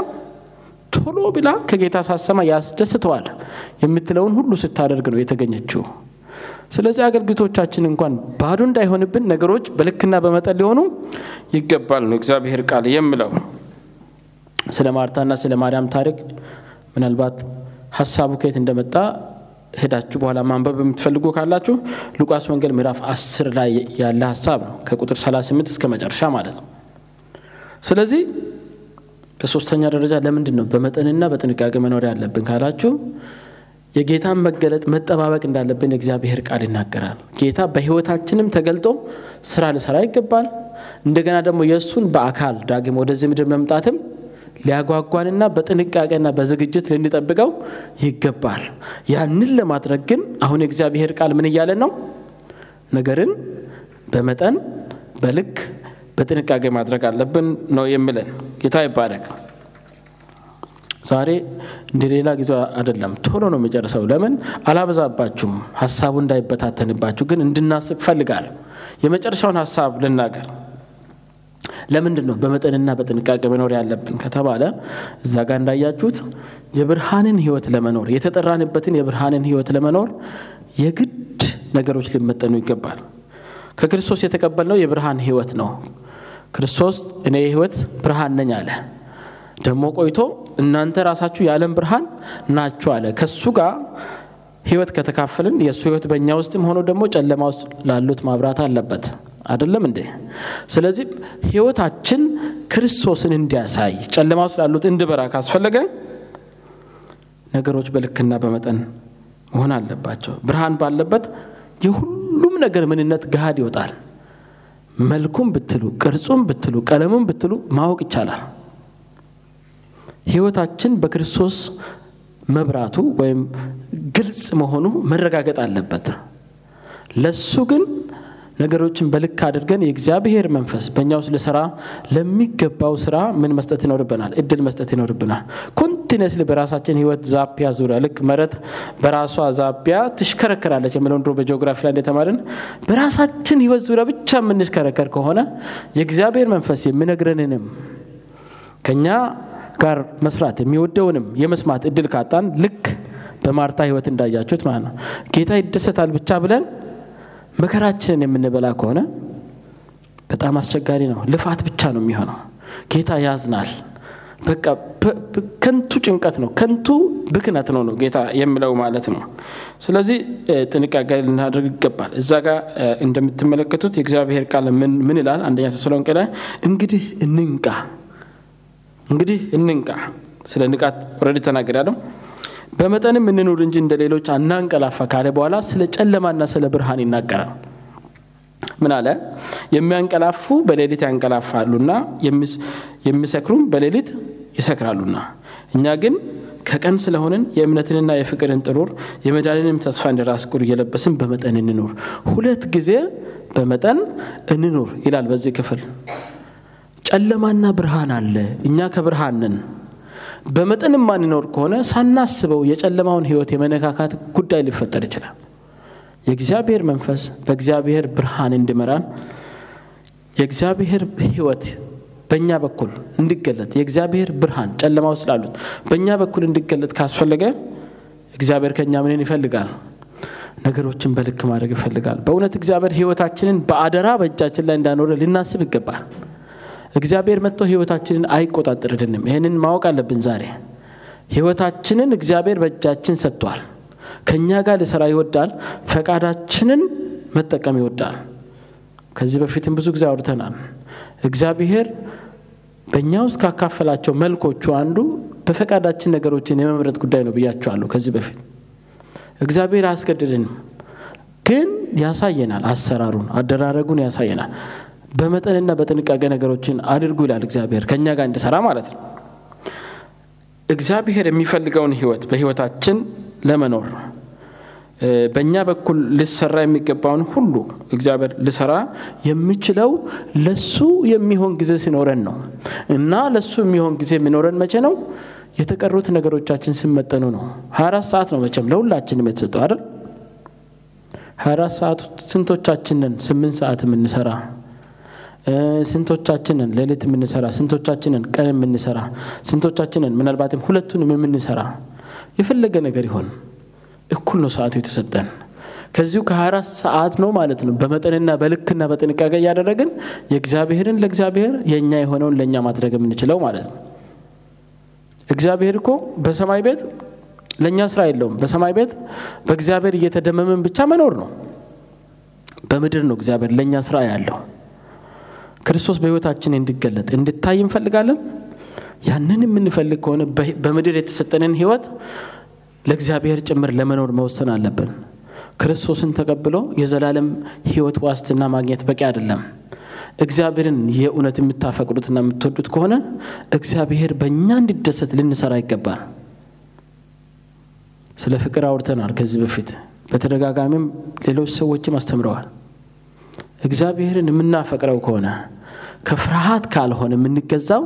ቶሎ ብላ ከጌታ ሳሰማ ያስደስተዋል የምትለውን ሁሉ ስታደርግ ነው የተገኘችው። ስለዚህ አገልግሎቶቻችን እንኳን ባዶ እንዳይሆንብን ነገሮች በልክና በመጠን ሊሆኑ ይገባል ነው እግዚአብሔር ቃል የምለው። ስለ ማርታና ስለ ማርያም ታሪክ ምናልባት ሀሳቡ ከየት እንደመጣ ሄዳችሁ በኋላ ማንበብ የምትፈልጉ ካላችሁ ሉቃስ ወንጌል ምዕራፍ አስር ላይ ያለ ሀሳብ ነው ከቁጥር 38 እስከ መጨረሻ ማለት ነው። ስለዚህ በሶስተኛ ደረጃ ለምንድን ነው በመጠንና በጥንቃቄ መኖር ያለብን ካላችሁ የጌታን መገለጥ መጠባበቅ እንዳለብን የእግዚአብሔር ቃል ይናገራል። ጌታ በሕይወታችንም ተገልጦ ስራ ሊሰራ ይገባል። እንደገና ደግሞ የእሱን በአካል ዳግም ወደዚህ ምድር መምጣትም ሊያጓጓንና በጥንቃቄና በዝግጅት ልንጠብቀው ይገባል። ያንን ለማድረግ ግን አሁን የእግዚአብሔር ቃል ምን እያለን ነው? ነገርን በመጠን በልክ በጥንቃቄ ማድረግ አለብን ነው የሚለን። ጌታ ይባረክ። ዛሬ እንደ ሌላ ጊዜ አይደለም፣ ቶሎ ነው የሚጨርሰው። ለምን አላበዛባችሁም፣ ሀሳቡ እንዳይበታተንባችሁ ግን እንድናስብ ፈልጋል። የመጨረሻውን ሀሳብ ልናገር። ለምንድን ነው በመጠንና በጥንቃቄ መኖር ያለብን ከተባለ እዛ ጋር እንዳያችሁት የብርሃንን ሕይወት ለመኖር የተጠራንበትን የብርሃንን ሕይወት ለመኖር የግድ ነገሮች ሊመጠኑ ይገባል። ከክርስቶስ የተቀበልነው የብርሃን ሕይወት ነው። ክርስቶስ እኔ የሕይወት ብርሃን ነኝ አለ። ደግሞ ቆይቶ እናንተ ራሳችሁ የዓለም ብርሃን ናችሁ አለ። ከሱ ጋር ሕይወት ከተካፈልን የእሱ ሕይወት በእኛ ውስጥም ሆኖ ደግሞ ጨለማ ውስጥ ላሉት ማብራት አለበት። አይደለም እንዴ? ስለዚህ ሕይወታችን ክርስቶስን እንዲያሳይ ጨለማ ውስጥ ላሉት እንድበራ ካስፈለገ ነገሮች በልክና በመጠን መሆን አለባቸው። ብርሃን ባለበት የሁሉም ነገር ምንነት ገሃድ ይወጣል። መልኩም ብትሉ፣ ቅርጹም ብትሉ፣ ቀለሙም ብትሉ ማወቅ ይቻላል። ሕይወታችን በክርስቶስ መብራቱ ወይም ግልጽ መሆኑ መረጋገጥ አለበት። ለሱ ግን ነገሮችን በልክ አድርገን የእግዚአብሔር መንፈስ በእኛ ውስጥ ለስራ ለሚገባው ስራ ምን መስጠት ይኖርብናል? እድል መስጠት ይኖርብናል። continuously በራሳችን ህይወት ዛቢያ ዙሪያ ልክ መሬት በራሷ ዛቢያ ትሽከረከራለች የሚለውን ድሮ በጂኦግራፊ ላይ እንደተማርን በራሳችን ህይወት ዙሪያ ብቻ የምንሽከረከር ከሆነ የእግዚአብሔር መንፈስ የሚነግረንንም ከኛ ጋር መስራት የሚወደውንም የመስማት እድል ካጣን ልክ በማርታ ህይወት እንዳያችሁት ማለት ነው ጌታ ይደሰታል ብቻ ብለን መከራችንን የምንበላ ከሆነ በጣም አስቸጋሪ ነው። ልፋት ብቻ ነው የሚሆነው። ጌታ ያዝናል። በቃ ከንቱ ጭንቀት ነው፣ ከንቱ ብክነት ነው ነው ጌታ የሚለው ማለት ነው። ስለዚህ ጥንቃቄ ልናደርግ ይገባል። እዛ ጋር እንደምትመለከቱት የእግዚአብሔር ቃል ምን ይላል? አንደኛ ተሰሎንቄ ላይ እንግዲህ እንንቃ፣ እንግዲህ እንንቃ። ስለ ንቃት already ተናግሬያለሁ። በመጠንም እንኑር እንጂ እንደ ሌሎች አናንቀላፋ ካለ በኋላ ስለ ጨለማና ስለ ብርሃን ይናገራል። ምን አለ? የሚያንቀላፉ በሌሊት ያንቀላፋሉና የሚሰክሩም በሌሊት ይሰክራሉና፣ እኛ ግን ከቀን ስለሆንን የእምነትንና የፍቅርን ጥሩር የመዳንንም ተስፋ እንደ ራስ ቁር እየለበስን በመጠን እንኑር። ሁለት ጊዜ በመጠን እንኑር ይላል በዚህ ክፍል። ጨለማና ብርሃን አለ። እኛ ከብርሃን ነን። በመጠን የማንኖር ከሆነ ሳናስበው የጨለማውን ህይወት የመነካካት ጉዳይ ሊፈጠር ይችላል። የእግዚአብሔር መንፈስ በእግዚአብሔር ብርሃን እንዲመራን የእግዚአብሔር ህይወት በእኛ በኩል እንዲገለጥ የእግዚአብሔር ብርሃን ጨለማ ውስጥ ላሉት በእኛ በኩል እንዲገለጥ ካስፈለገ እግዚአብሔር ከእኛ ምንን ይፈልጋል? ነገሮችን በልክ ማድረግ ይፈልጋል። በእውነት እግዚአብሔር ህይወታችንን በአደራ በእጃችን ላይ እንዳኖረ ልናስብ ይገባል። እግዚአብሔር መጥቶ ህይወታችንን አይቆጣጠርልንም። ይህንን ማወቅ አለብን። ዛሬ ህይወታችንን እግዚአብሔር በእጃችን ሰጥቷል። ከእኛ ጋር ሊሰራ ይወዳል። ፈቃዳችንን መጠቀም ይወዳል። ከዚህ በፊትም ብዙ ጊዜ አውርተናል። እግዚአብሔር በእኛ ውስጥ ካካፈላቸው መልኮቹ አንዱ በፈቃዳችን ነገሮችን የመምረጥ ጉዳይ ነው ብያቸዋለሁ። ከዚህ በፊት እግዚአብሔር አያስገድድንም፣ ግን ያሳየናል። አሰራሩን፣ አደራረጉን ያሳየናል። በመጠንና በጥንቃቄ ነገሮችን አድርጉ ይላል እግዚአብሔር ከእኛ ጋር እንዲሰራ ማለት ነው። እግዚአብሔር የሚፈልገውን ህይወት በህይወታችን ለመኖር በእኛ በኩል ልሰራ የሚገባውን ሁሉ እግዚአብሔር ልሰራ የሚችለው ለሱ የሚሆን ጊዜ ሲኖረን ነው እና ለሱ የሚሆን ጊዜ የሚኖረን መቼ ነው? የተቀሩት ነገሮቻችን ሲመጠኑ ነው። ሀያ አራት ሰዓት ነው መቼም ለሁላችንም የተሰጠው አይደል? ሀያ አራት ሰዓት ስንቶቻችንን ስምንት ሰዓት የምንሰራ ስንቶቻችንን ሌሊት የምንሰራ ስንቶቻችንን ቀን የምንሰራ ስንቶቻችንን ምናልባትም ሁለቱንም የምንሰራ የፈለገ ነገር ይሆን እኩል ነው ሰዓቱ የተሰጠን። ከዚሁ ከ24 ሰዓት ነው ማለት ነው። በመጠንና በልክና በጥንቃቄ እያደረግን የእግዚአብሔርን ለእግዚአብሔር የእኛ የሆነውን ለእኛ ማድረግ የምንችለው ማለት ነው። እግዚአብሔር እኮ በሰማይ ቤት ለእኛ ስራ የለውም። በሰማይ ቤት በእግዚአብሔር እየተደመመን ብቻ መኖር ነው። በምድር ነው እግዚአብሔር ለእኛ ስራ ያለው። ክርስቶስ በህይወታችን እንዲገለጥ እንድታይ እንፈልጋለን። ያንን የምንፈልግ ከሆነ በምድር የተሰጠንን ህይወት ለእግዚአብሔር ጭምር ለመኖር መወሰን አለብን። ክርስቶስን ተቀብሎ የዘላለም ህይወት ዋስትና ማግኘት በቂ አይደለም። እግዚአብሔርን የእውነት የምታፈቅዱትና የምትወዱት ከሆነ እግዚአብሔር በእኛ እንዲደሰት ልንሰራ ይገባል። ስለ ፍቅር አውርተናል ከዚህ በፊት በተደጋጋሚም ሌሎች ሰዎችም አስተምረዋል። እግዚአብሔርን የምናፈቅረው ከሆነ ከፍርሃት ካልሆነ የምንገዛው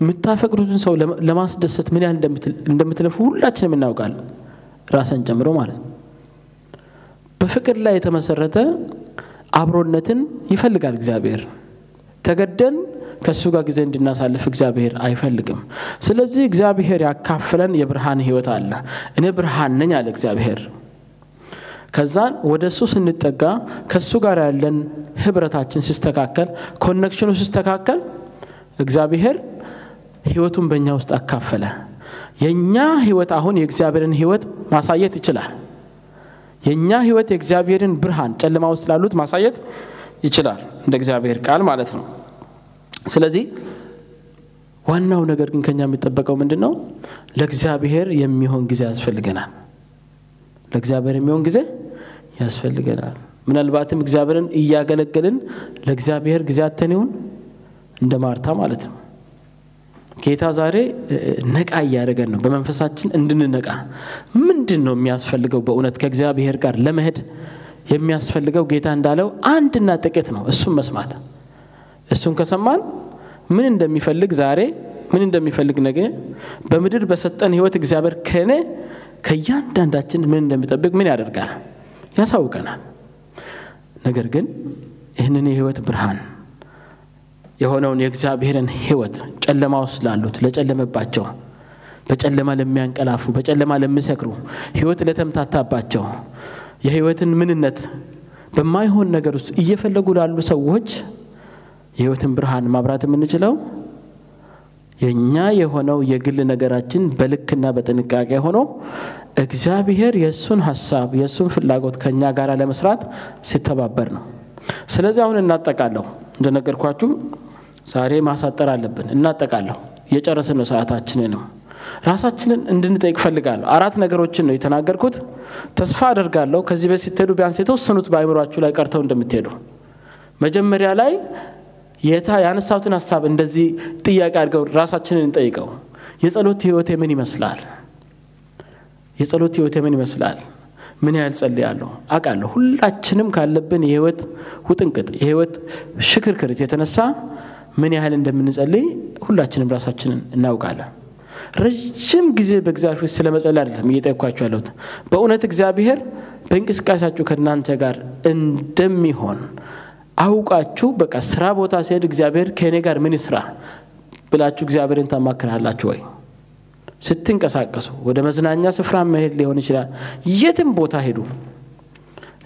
የምታፈቅሩትን ሰው ለማስደሰት ምን ያህል እንደምትለፉ ሁላችንም እናውቃለን፣ ራሰን ጨምሮ ማለት ነው። በፍቅር ላይ የተመሰረተ አብሮነትን ይፈልጋል እግዚአብሔር። ተገደን ከእሱ ጋር ጊዜ እንድናሳልፍ እግዚአብሔር አይፈልግም። ስለዚህ እግዚአብሔር ያካፍለን የብርሃን ህይወት አለ። እኔ ብርሃን ነኝ አለ እግዚአብሔር። ከዛን ወደ እሱ ስንጠጋ ከእሱ ጋር ያለን ህብረታችን ሲስተካከል፣ connection ኑ ሲስተካከል እግዚአብሔር ህይወቱን በእኛ ውስጥ አካፈለ። የእኛ ህይወት አሁን የእግዚአብሔርን ህይወት ማሳየት ይችላል። የእኛ ህይወት የእግዚአብሔርን ብርሃን ጨለማ ውስጥ ላሉት ማሳየት ይችላል፣ እንደ እግዚአብሔር ቃል ማለት ነው። ስለዚህ ዋናው ነገር ግን ከኛ የሚጠበቀው ምንድን ነው? ለእግዚአብሔር የሚሆን ጊዜ ያስፈልገናል። ለእግዚአብሔር የሚሆን ጊዜ ያስፈልገናል። ምናልባትም እግዚአብሔርን እያገለገልን ለእግዚአብሔር ጊዜ አተን ይሁን እንደ ማርታ ማለት ነው። ጌታ ዛሬ ነቃ እያደረገን ነው። በመንፈሳችን እንድንነቃ ምንድን ነው የሚያስፈልገው? በእውነት ከእግዚአብሔር ጋር ለመሄድ የሚያስፈልገው ጌታ እንዳለው አንድና ጥቂት ነው፣ እሱም መስማት። እሱን ከሰማን ምን እንደሚፈልግ ዛሬ ምን እንደሚፈልግ ነገ በምድር በሰጠን ህይወት እግዚአብሔር ከእኔ ከእያንዳንዳችን ምን እንደሚጠብቅ ምን ያደርጋል ያሳውቀናል። ነገር ግን ይህንን የህይወት ብርሃን የሆነውን የእግዚአብሔርን ህይወት ጨለማ ውስጥ ላሉት ለጨለመባቸው፣ በጨለማ ለሚያንቀላፉ፣ በጨለማ ለሚሰክሩ፣ ህይወት ለተምታታባቸው፣ የህይወትን ምንነት በማይሆን ነገር ውስጥ እየፈለጉ ላሉ ሰዎች የህይወትን ብርሃን ማብራት የምንችለው የእኛ የሆነው የግል ነገራችን በልክና በጥንቃቄ ሆኖ እግዚአብሔር የእሱን ሀሳብ የእሱን ፍላጎት ከእኛ ጋር ለመስራት ሲተባበር ነው። ስለዚህ አሁን እናጠቃለሁ። እንደነገርኳችሁ ዛሬ ማሳጠር አለብን። እናጠቃለሁ። የጨረስን ነው ሰዓታችንንም ራሳችንን እንድንጠይቅ ፈልጋለሁ። አራት ነገሮችን ነው የተናገርኩት። ተስፋ አደርጋለሁ ከዚህ በፊት ስትሄዱ ቢያንስ የተወሰኑት በአይምሯችሁ ላይ ቀርተው እንደምትሄዱ መጀመሪያ ላይ ያነሳሁትን ሀሳብ እንደዚህ ጥያቄ አድርገው ራሳችንን እንጠይቀው። የጸሎት ህይወቴ ምን ይመስላል? የጸሎት ህይወቴ ምን ይመስላል? ምን ያህል ጸልያለሁ? አውቃለሁ ሁላችንም ካለብን የህይወት ውጥንቅጥ የህይወት ሽክርክርት የተነሳ ምን ያህል እንደምንጸልይ ሁላችንም ራሳችንን እናውቃለን። ረዥም ጊዜ በእግዚአብሔር ፊት ስለ መጸለይ አይደለም እየጠየኳችሁ ያለሁት። በእውነት እግዚአብሔር በእንቅስቃሴያችሁ ከእናንተ ጋር እንደሚሆን አውቃችሁ በቃ ስራ ቦታ ሲሄድ እግዚአብሔር ከእኔ ጋር ምን ይስራ ብላችሁ እግዚአብሔርን ታማክራላችሁ ወይ? ስትንቀሳቀሱ ወደ መዝናኛ ስፍራ መሄድ ሊሆን ይችላል። የትም ቦታ ሄዱ።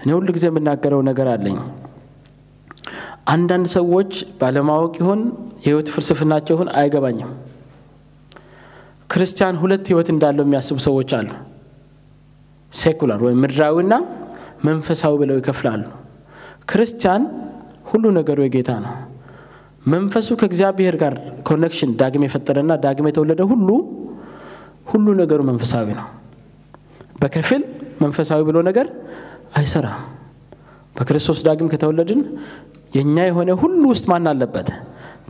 እኔ ሁል ጊዜ የምናገረው ነገር አለኝ። አንዳንድ ሰዎች ባለማወቅ ይሆን የህይወት ፍልስፍናቸው ይሆን አይገባኝም። ክርስቲያን ሁለት ህይወት እንዳለው የሚያስቡ ሰዎች አሉ። ሴኩላር ወይም ምድራዊና መንፈሳዊ ብለው ይከፍላሉ። ክርስቲያን ሁሉ ነገሩ የጌታ ነው። መንፈሱ ከእግዚአብሔር ጋር connection ዳግም የፈጠረና ዳግም የተወለደ ሁሉ ሁሉ ነገሩ መንፈሳዊ ነው። በከፊል መንፈሳዊ ብሎ ነገር አይሰራም። በክርስቶስ ዳግም ከተወለድን የእኛ የሆነ ሁሉ ውስጥ ማን አለበት?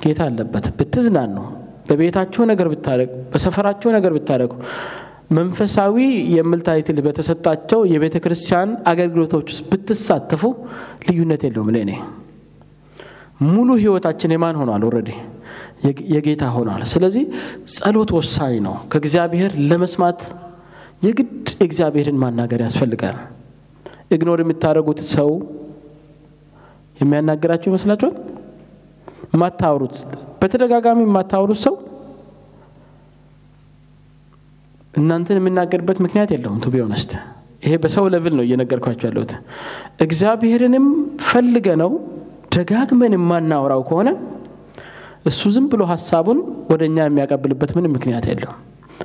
ጌታ አለበት። ብትዝናኑ፣ በቤታችሁ ነገር ብታደርጉ፣ በሰፈራችሁ ነገር ብታደርጉ፣ መንፈሳዊ የሚል title በተሰጣቸው የቤተ ክርስቲያን አገልግሎቶች ውስጥ ብትሳተፉ ልዩነት የለውም ለእኔ። ሙሉ ህይወታችን የማን ሆኗል? already የጌታ ሆኗል። ስለዚህ ጸሎት ወሳኝ ነው። ከእግዚአብሔር ለመስማት የግድ እግዚአብሔርን ማናገር ያስፈልጋል። ignore የምታደርጉት ሰው የሚያናገራችሁ ይመስላችኋል? የማታወሩት በተደጋጋሚ የማታወሩት ሰው እናንተን የሚናገርበት ምክንያት የለውም። to be honest ይሄ በሰው ለብል ነው እየነገርኳቸው ያለሁት። እግዚአብሔርንም ፈልገ ነው ደጋግመን የማናወራው ከሆነ እሱ ዝም ብሎ ሀሳቡን ወደ እኛ የሚያቀብልበት ምንም ምክንያት የለውም።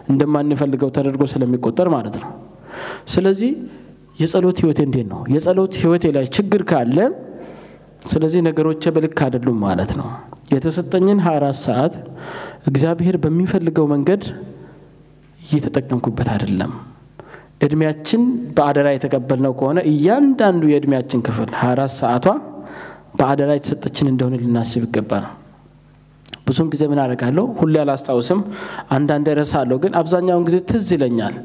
እንደማንፈልገው ተደርጎ ስለሚቆጠር ማለት ነው። ስለዚህ የጸሎት ህይወቴ እንዴት ነው? የጸሎት ህይወቴ ላይ ችግር ካለ ስለዚህ ነገሮቼ በልክ አይደሉም ማለት ነው። የተሰጠኝን 24 ሰዓት እግዚአብሔር በሚፈልገው መንገድ እየተጠቀምኩበት አይደለም። እድሜያችን በአደራ የተቀበልነው ከሆነ እያንዳንዱ የእድሜያችን ክፍል 24 ሰዓቷ በአደራ የተሰጠችን እንደሆነ ልናስብ ይገባል። ብዙም ጊዜ ምን አደርጋለሁ? ሁሌ አላስታውስም፣ አንዳንድ እረሳለሁ፣ ግን አብዛኛውን ጊዜ ትዝ ይለኛል።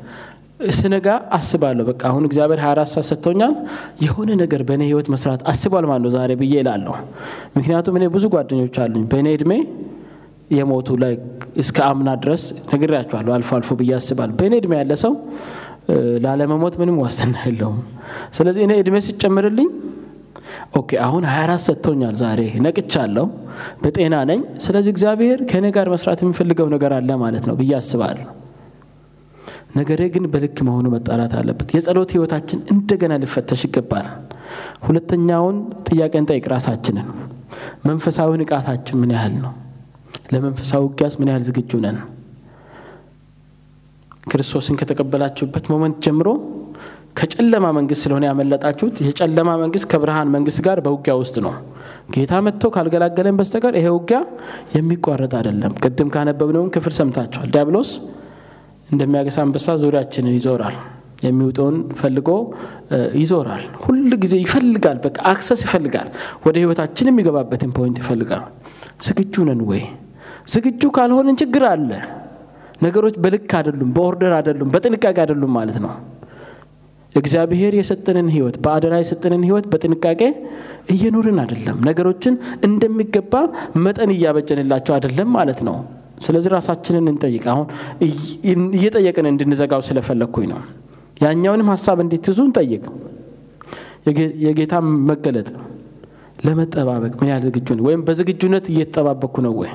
ስነጋ አስባለሁ። በቃ አሁን እግዚአብሔር 24 ሰዓት ሰጥቶኛል፣ የሆነ ነገር በእኔ ህይወት መስራት አስቧል ማለት ዛሬ ብዬ እላለሁ። ምክንያቱም እኔ ብዙ ጓደኞች አሉኝ በእኔ እድሜ የሞቱ ላይ እስከ አምና ድረስ ነግሬያቸዋለሁ፣ አልፎ አልፎ ብዬ አስባለሁ። በእኔ እድሜ ያለ ሰው ላለመሞት ምንም ዋስትና የለውም። ስለዚህ እኔ እድሜ ሲጨምርልኝ okay አሁን 24 ሰጥቶኛል፣ ዛሬ ነቅቻለሁ፣ በጤና ነኝ። ስለዚህ እግዚአብሔር ከእኔ ጋር መስራት የሚፈልገው ነገር አለ ማለት ነው ብዬ አስባለሁ። ነገሬ ግን በልክ መሆኑ መጣራት አለበት። የጸሎት ህይወታችን እንደገና ሊፈተሽ ይገባል። ሁለተኛውን ጥያቄ እንጠይቅ ራሳችንን። መንፈሳዊ ንቃታችን ምን ያህል ነው? ለመንፈሳዊ ውጊያስ ምን ያህል ዝግጁ ነን? ክርስቶስን ከተቀበላችሁበት moment ጀምሮ ከጨለማ መንግስት ስለሆነ ያመለጣችሁት የጨለማ መንግስት ከብርሃን መንግስት ጋር በውጊያ ውስጥ ነው። ጌታ መጥቶ ካልገላገለን በስተቀር ይሄ ውጊያ የሚቋረጥ አይደለም። ቅድም ካነበብነውን ክፍል ሰምታችኋል። ዲያብሎስ እንደሚያገሳ አንበሳ ዙሪያችንን ይዞራል። የሚውጠውን ፈልጎ ይዞራል። ሁል ጊዜ ይፈልጋል። በቃ access ይፈልጋል። ወደ ህይወታችን የሚገባበትን point ይፈልጋል። ዝግጁ ነን ወይ? ዝግጁ ካልሆንን ችግር አለ። ነገሮች በልክ አይደሉም፣ በ order አይደሉም፣ በጥንቃቄ አይደሉም ማለት ነው። እግዚአብሔር የሰጠንን ህይወት በአደራ የሰጠንን ህይወት በጥንቃቄ እየኖርን አይደለም። ነገሮችን እንደሚገባ መጠን እያበጀንላቸው አይደለም ማለት ነው። ስለዚህ ራሳችንን እንጠይቅ። አሁን እየጠየቅን እንድንዘጋው ስለፈለግኩኝ ነው። ያኛውንም ሀሳብ እንድትይዙ እንጠይቅ። የጌታ መገለጥ ለመጠባበቅ ምን ያህል ዝግጁ ነው? ወይም በዝግጁነት እየተጠባበቅኩ ነው ወይ?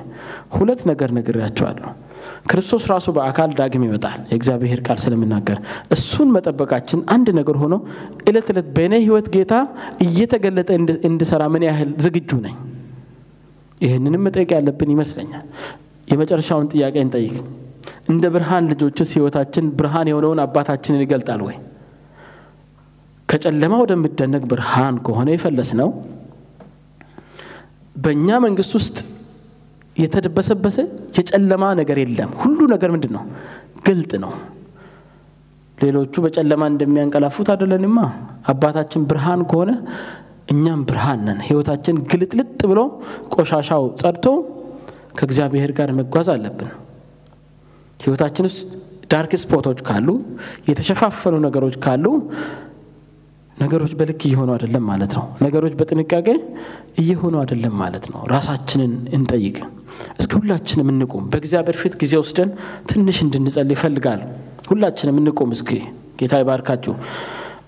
ሁለት ነገር ነግሬያቸዋለሁ። ክርስቶስ ራሱ በአካል ዳግም ይመጣል፣ የእግዚአብሔር ቃል ስለምናገር እሱን መጠበቃችን አንድ ነገር ሆኖ እለት ዕለት በእኔ ህይወት ጌታ እየተገለጠ እንድሰራ ምን ያህል ዝግጁ ነኝ? ይህንንም መጠየቅ ያለብን ይመስለኛል። የመጨረሻውን ጥያቄ እንጠይቅ። እንደ ብርሃን ልጆችስ ህይወታችን ብርሃን የሆነውን አባታችንን ይገልጣል ወይ? ከጨለማ ወደሚደነቅ ብርሃን ከሆነ የፈለስ ነው በእኛ መንግስት ውስጥ የተደበሰበሰ የጨለማ ነገር የለም። ሁሉ ነገር ምንድን ነው? ግልጥ ነው። ሌሎቹ በጨለማ እንደሚያንቀላፉት አይደለንማ። አባታችን ብርሃን ከሆነ እኛም ብርሃን ነን። ህይወታችን ግልጥልጥ ብሎ ቆሻሻው ጸድቶ ከእግዚአብሔር ጋር መጓዝ አለብን። ህይወታችን ውስጥ ዳርክ ስፖቶች ካሉ፣ የተሸፋፈኑ ነገሮች ካሉ ነገሮች በልክ እየሆኑ አይደለም ማለት ነው። ነገሮች በጥንቃቄ እየሆኑ አይደለም ማለት ነው። ራሳችንን እንጠይቅ። እስከ ሁላችንም እንቁም። በእግዚአብሔር ፊት ጊዜ ወስደን ትንሽ እንድንጸልይ ይፈልጋል። ሁላችንም እንቁም። እስኪ ጌታ ይባርካችሁ።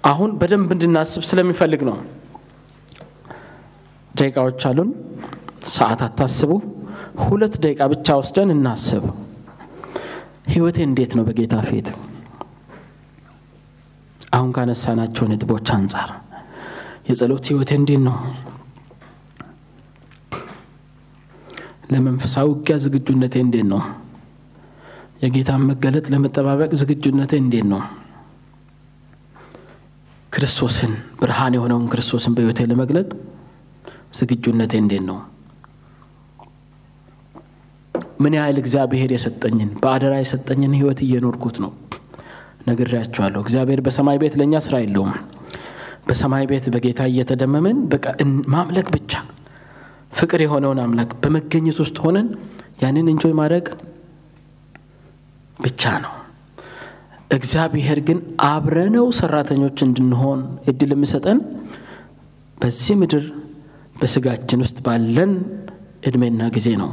አሁን በደንብ እንድናስብ ስለሚፈልግ ነው። ደቂቃዎች አሉን። ሰዓት አታስቡ። ሁለት ደቂቃ ብቻ ወስደን እናስብ። ህይወቴ እንዴት ነው በጌታ ፊት? አሁን ካነሳናቸው ነጥቦች አንጻር የጸሎት ህይወቴ እንዴት ነው? ለመንፈሳዊ ውጊያ ዝግጁነቴ እንዴት ነው? የጌታን መገለጥ ለመጠባበቅ ዝግጁነቴ እንዴት ነው? ክርስቶስን ብርሃን የሆነውን ክርስቶስን በህይወቴ ለመግለጥ ዝግጁነቴ እንዴት ነው? ምን ያህል እግዚአብሔር የሰጠኝን በአደራ የሰጠኝን ህይወት እየኖርኩት ነው? ነግሬያቸዋለሁ። እግዚአብሔር በሰማይ ቤት ለእኛ ስራ የለውም። በሰማይ ቤት በጌታ እየተደመምን በቃ ማምለክ ብቻ ፍቅር የሆነውን አምላክ በመገኘት ውስጥ ሆነን ያንን እንጆይ ማድረግ ብቻ ነው። እግዚአብሔር ግን አብረነው ሰራተኞች እንድንሆን እድል የሚሰጠን በዚህ ምድር በስጋችን ውስጥ ባለን እድሜና ጊዜ ነው።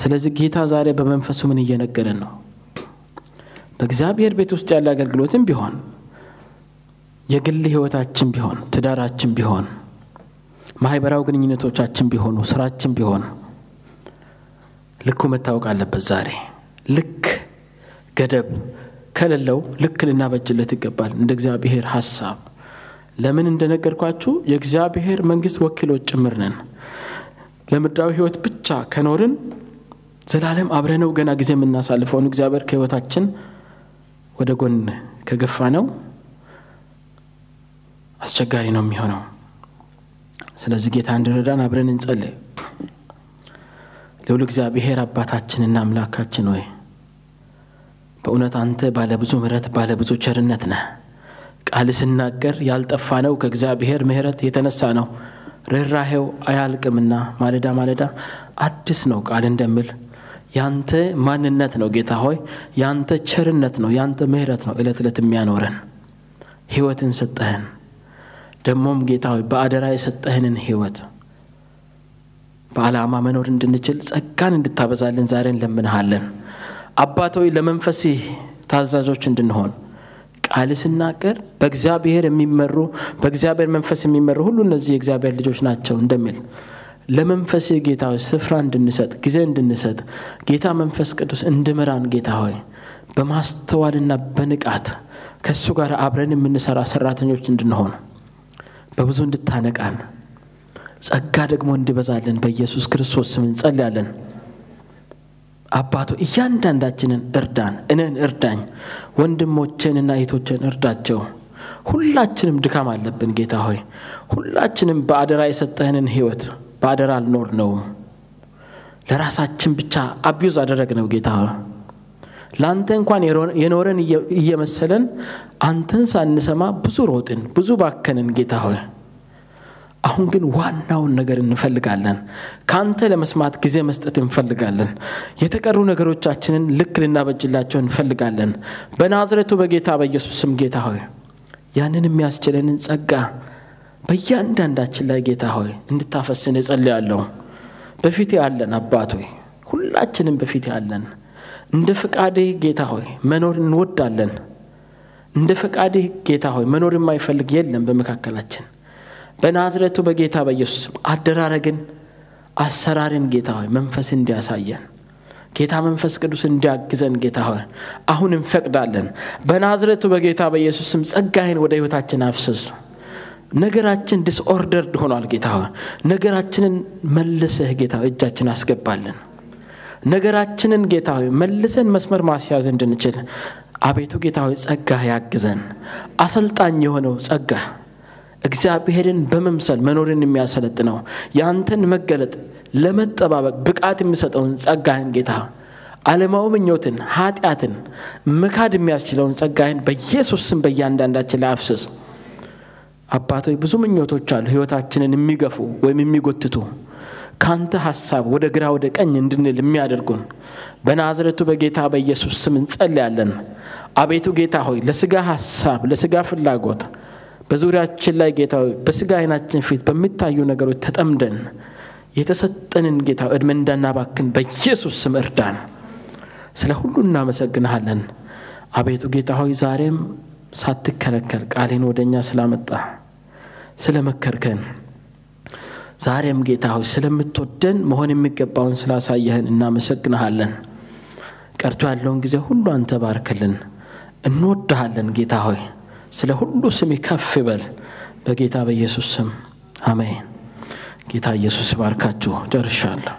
ስለዚህ ጌታ ዛሬ በመንፈሱ ምን እየነገረን ነው? በእግዚአብሔር ቤት ውስጥ ያለ አገልግሎትም ቢሆን የግል ህይወታችን ቢሆን ትዳራችን ቢሆን ማህበራዊ ግንኙነቶቻችን ቢሆኑ ስራችን ቢሆን ልኩ መታወቅ አለበት። ዛሬ ልክ ገደብ ከሌለው ልክ ልናበጅለት ይገባል እንደ እግዚአብሔር ሀሳብ። ለምን እንደነገርኳችሁ የእግዚአብሔር መንግስት ወኪሎች ጭምር ነን። ለምድራዊ ህይወት ብቻ ከኖርን ዘላለም አብረነው ገና ጊዜ የምናሳልፈውን እግዚአብሔር ከህይወታችን ወደ ጎን ከገፋ ነው አስቸጋሪ ነው የሚሆነው። ስለዚህ ጌታ እንዲረዳን አብረን እንጸልይ። ልዑል እግዚአብሔር አባታችንና አምላካችን ሆይ በእውነት አንተ ባለብዙ ምሕረት ባለብዙ ቸርነት ነህ። ቃል ስናገር ያልጠፋ ነው ከእግዚአብሔር ምሕረት የተነሳ ነው። ርኅራሄው አያልቅምና ማለዳ ማለዳ አዲስ ነው ቃል እንደምል ያንተ ማንነት ነው ጌታ ሆይ፣ ያንተ ቸርነት ነው፣ ያንተ ምሕረት ነው ዕለት ዕለት የሚያኖረን። ሕይወትን ሰጠህን። ደግሞም ጌታ ሆይ በአደራ የሰጠህንን ሕይወት በዓላማ መኖር እንድንችል ጸጋን እንድታበዛልን ዛሬ እንለምንሃለን። አባት ሆይ ታዛዦች እንድንሆን ቃል ስናገር በእግዚአብሔር የሚመሩ በእግዚአብሔር መንፈስ የሚመሩ ሁሉ እነዚህ የእግዚአብሔር ልጆች ናቸው እንደሚል ለመንፈስ ጌታ ሆይ ስፍራ እንድንሰጥ ጊዜ እንድንሰጥ ጌታ መንፈስ ቅዱስ እንድምራን ጌታ ሆይ በማስተዋልና በንቃት ከእሱ ጋር አብረን የምንሰራ ሰራተኞች እንድንሆን በብዙ እንድታነቃን ጸጋ ደግሞ እንዲበዛልን በኢየሱስ ክርስቶስ ስም እንጸልያለን። አባቶ እያንዳንዳችንን እርዳን፣ እኔን እርዳኝ፣ ወንድሞቼንና እህቶቼን እርዳቸው። ሁላችንም ድካም አለብን ጌታ ሆይ ሁላችንም በአደራ የሰጠህንን ህይወት በአደራ አልኖርነውም። ለራሳችን ብቻ አቢዩዝ አደረግነው ጌታ ሆይ ለአንተ እንኳን የኖረን እየመሰለን አንተን ሳንሰማ ብዙ ሮጥን፣ ብዙ ባከንን ጌታ ሆይ አሁን ግን ዋናውን ነገር እንፈልጋለን። ከአንተ ለመስማት ጊዜ መስጠት እንፈልጋለን። የተቀሩ ነገሮቻችንን ልክ ልናበጅላቸው እንፈልጋለን። በናዝሬቱ በጌታ በኢየሱስ ስም ጌታ ሆይ ያንን የሚያስችለንን ጸጋ በእያንዳንዳችን ላይ ጌታ ሆይ እንድታፈስን እጸልያለሁ። በፊት ያለን አባት ሆይ ሁላችንም በፊት ያለን እንደ ፈቃድህ ጌታ ሆይ መኖር እንወዳለን። እንደ ፈቃድህ ጌታ ሆይ መኖር የማይፈልግ የለም በመካከላችን። በናዝሬቱ በጌታ በኢየሱስ አደራረግን፣ አሰራርን ጌታ ሆይ መንፈስ እንዲያሳየን ጌታ መንፈስ ቅዱስ እንዲያግዘን ጌታ ሆይ አሁን እንፈቅዳለን። በናዝሬቱ በጌታ በኢየሱስ ስም ጸጋህን ወደ ህይወታችን አፍስስ። ነገራችን disordered ሆኗል ጌታ ነገራችንን መልሰህ ጌታ እጃችን አስገባለን። ነገራችንን ጌታ መልሰን መስመር ማስያዝ እንድንችል አቤቱ ጌታ ሆይ ጸጋህ ያግዘን። አሰልጣኝ የሆነው ጸጋህ እግዚአብሔርን በመምሰል መኖርን የሚያሰለጥነው የአንተን መገለጥ ለመጠባበቅ ብቃት የሚሰጠውን ጸጋህን ጌታ ዓለማዊ ምኞትን፣ ኃጢአትን መካድ የሚያስችለውን ጸጋህን በኢየሱስ ስም በእያንዳንዳችን ላይ አፍስስ። አባቶች ብዙ ምኞቶች አሉ ህይወታችንን የሚገፉ ወይም የሚጎትቱ ካንተ ሀሳብ ወደ ግራ ወደ ቀኝ እንድንል የሚያደርጉን በናዝረቱ በጌታ በኢየሱስ ስም እንጸልያለን። አቤቱ ጌታ ሆይ ለስጋ ሀሳብ ለስጋ ፍላጎት በዙሪያችን ላይ ጌታ በስጋ አይናችን ፊት በሚታዩ ነገሮች ተጠምደን የተሰጠንን ጌታ እድሜ እንዳናባክን በኢየሱስ ስም እርዳን። ስለ ሁሉ እናመሰግንሃለን። አቤቱ ጌታ ሆይ ዛሬም ሳትከለከል ቃሌን ወደ እኛ ስላመጣ ስለ መከርከን ዛሬም ጌታ ሆይ ስለምትወደን መሆን የሚገባውን ስላሳየህን እናመሰግንሃለን። ቀርቶ ያለውን ጊዜ ሁሉ አንተ ባርክልን። እንወድሃለን ጌታ ሆይ ስለ ሁሉ ስም ከፍ ይበል። በጌታ በኢየሱስ ስም አሜን። ጌታ ኢየሱስ ባርካችሁ። ጨርሻለሁ።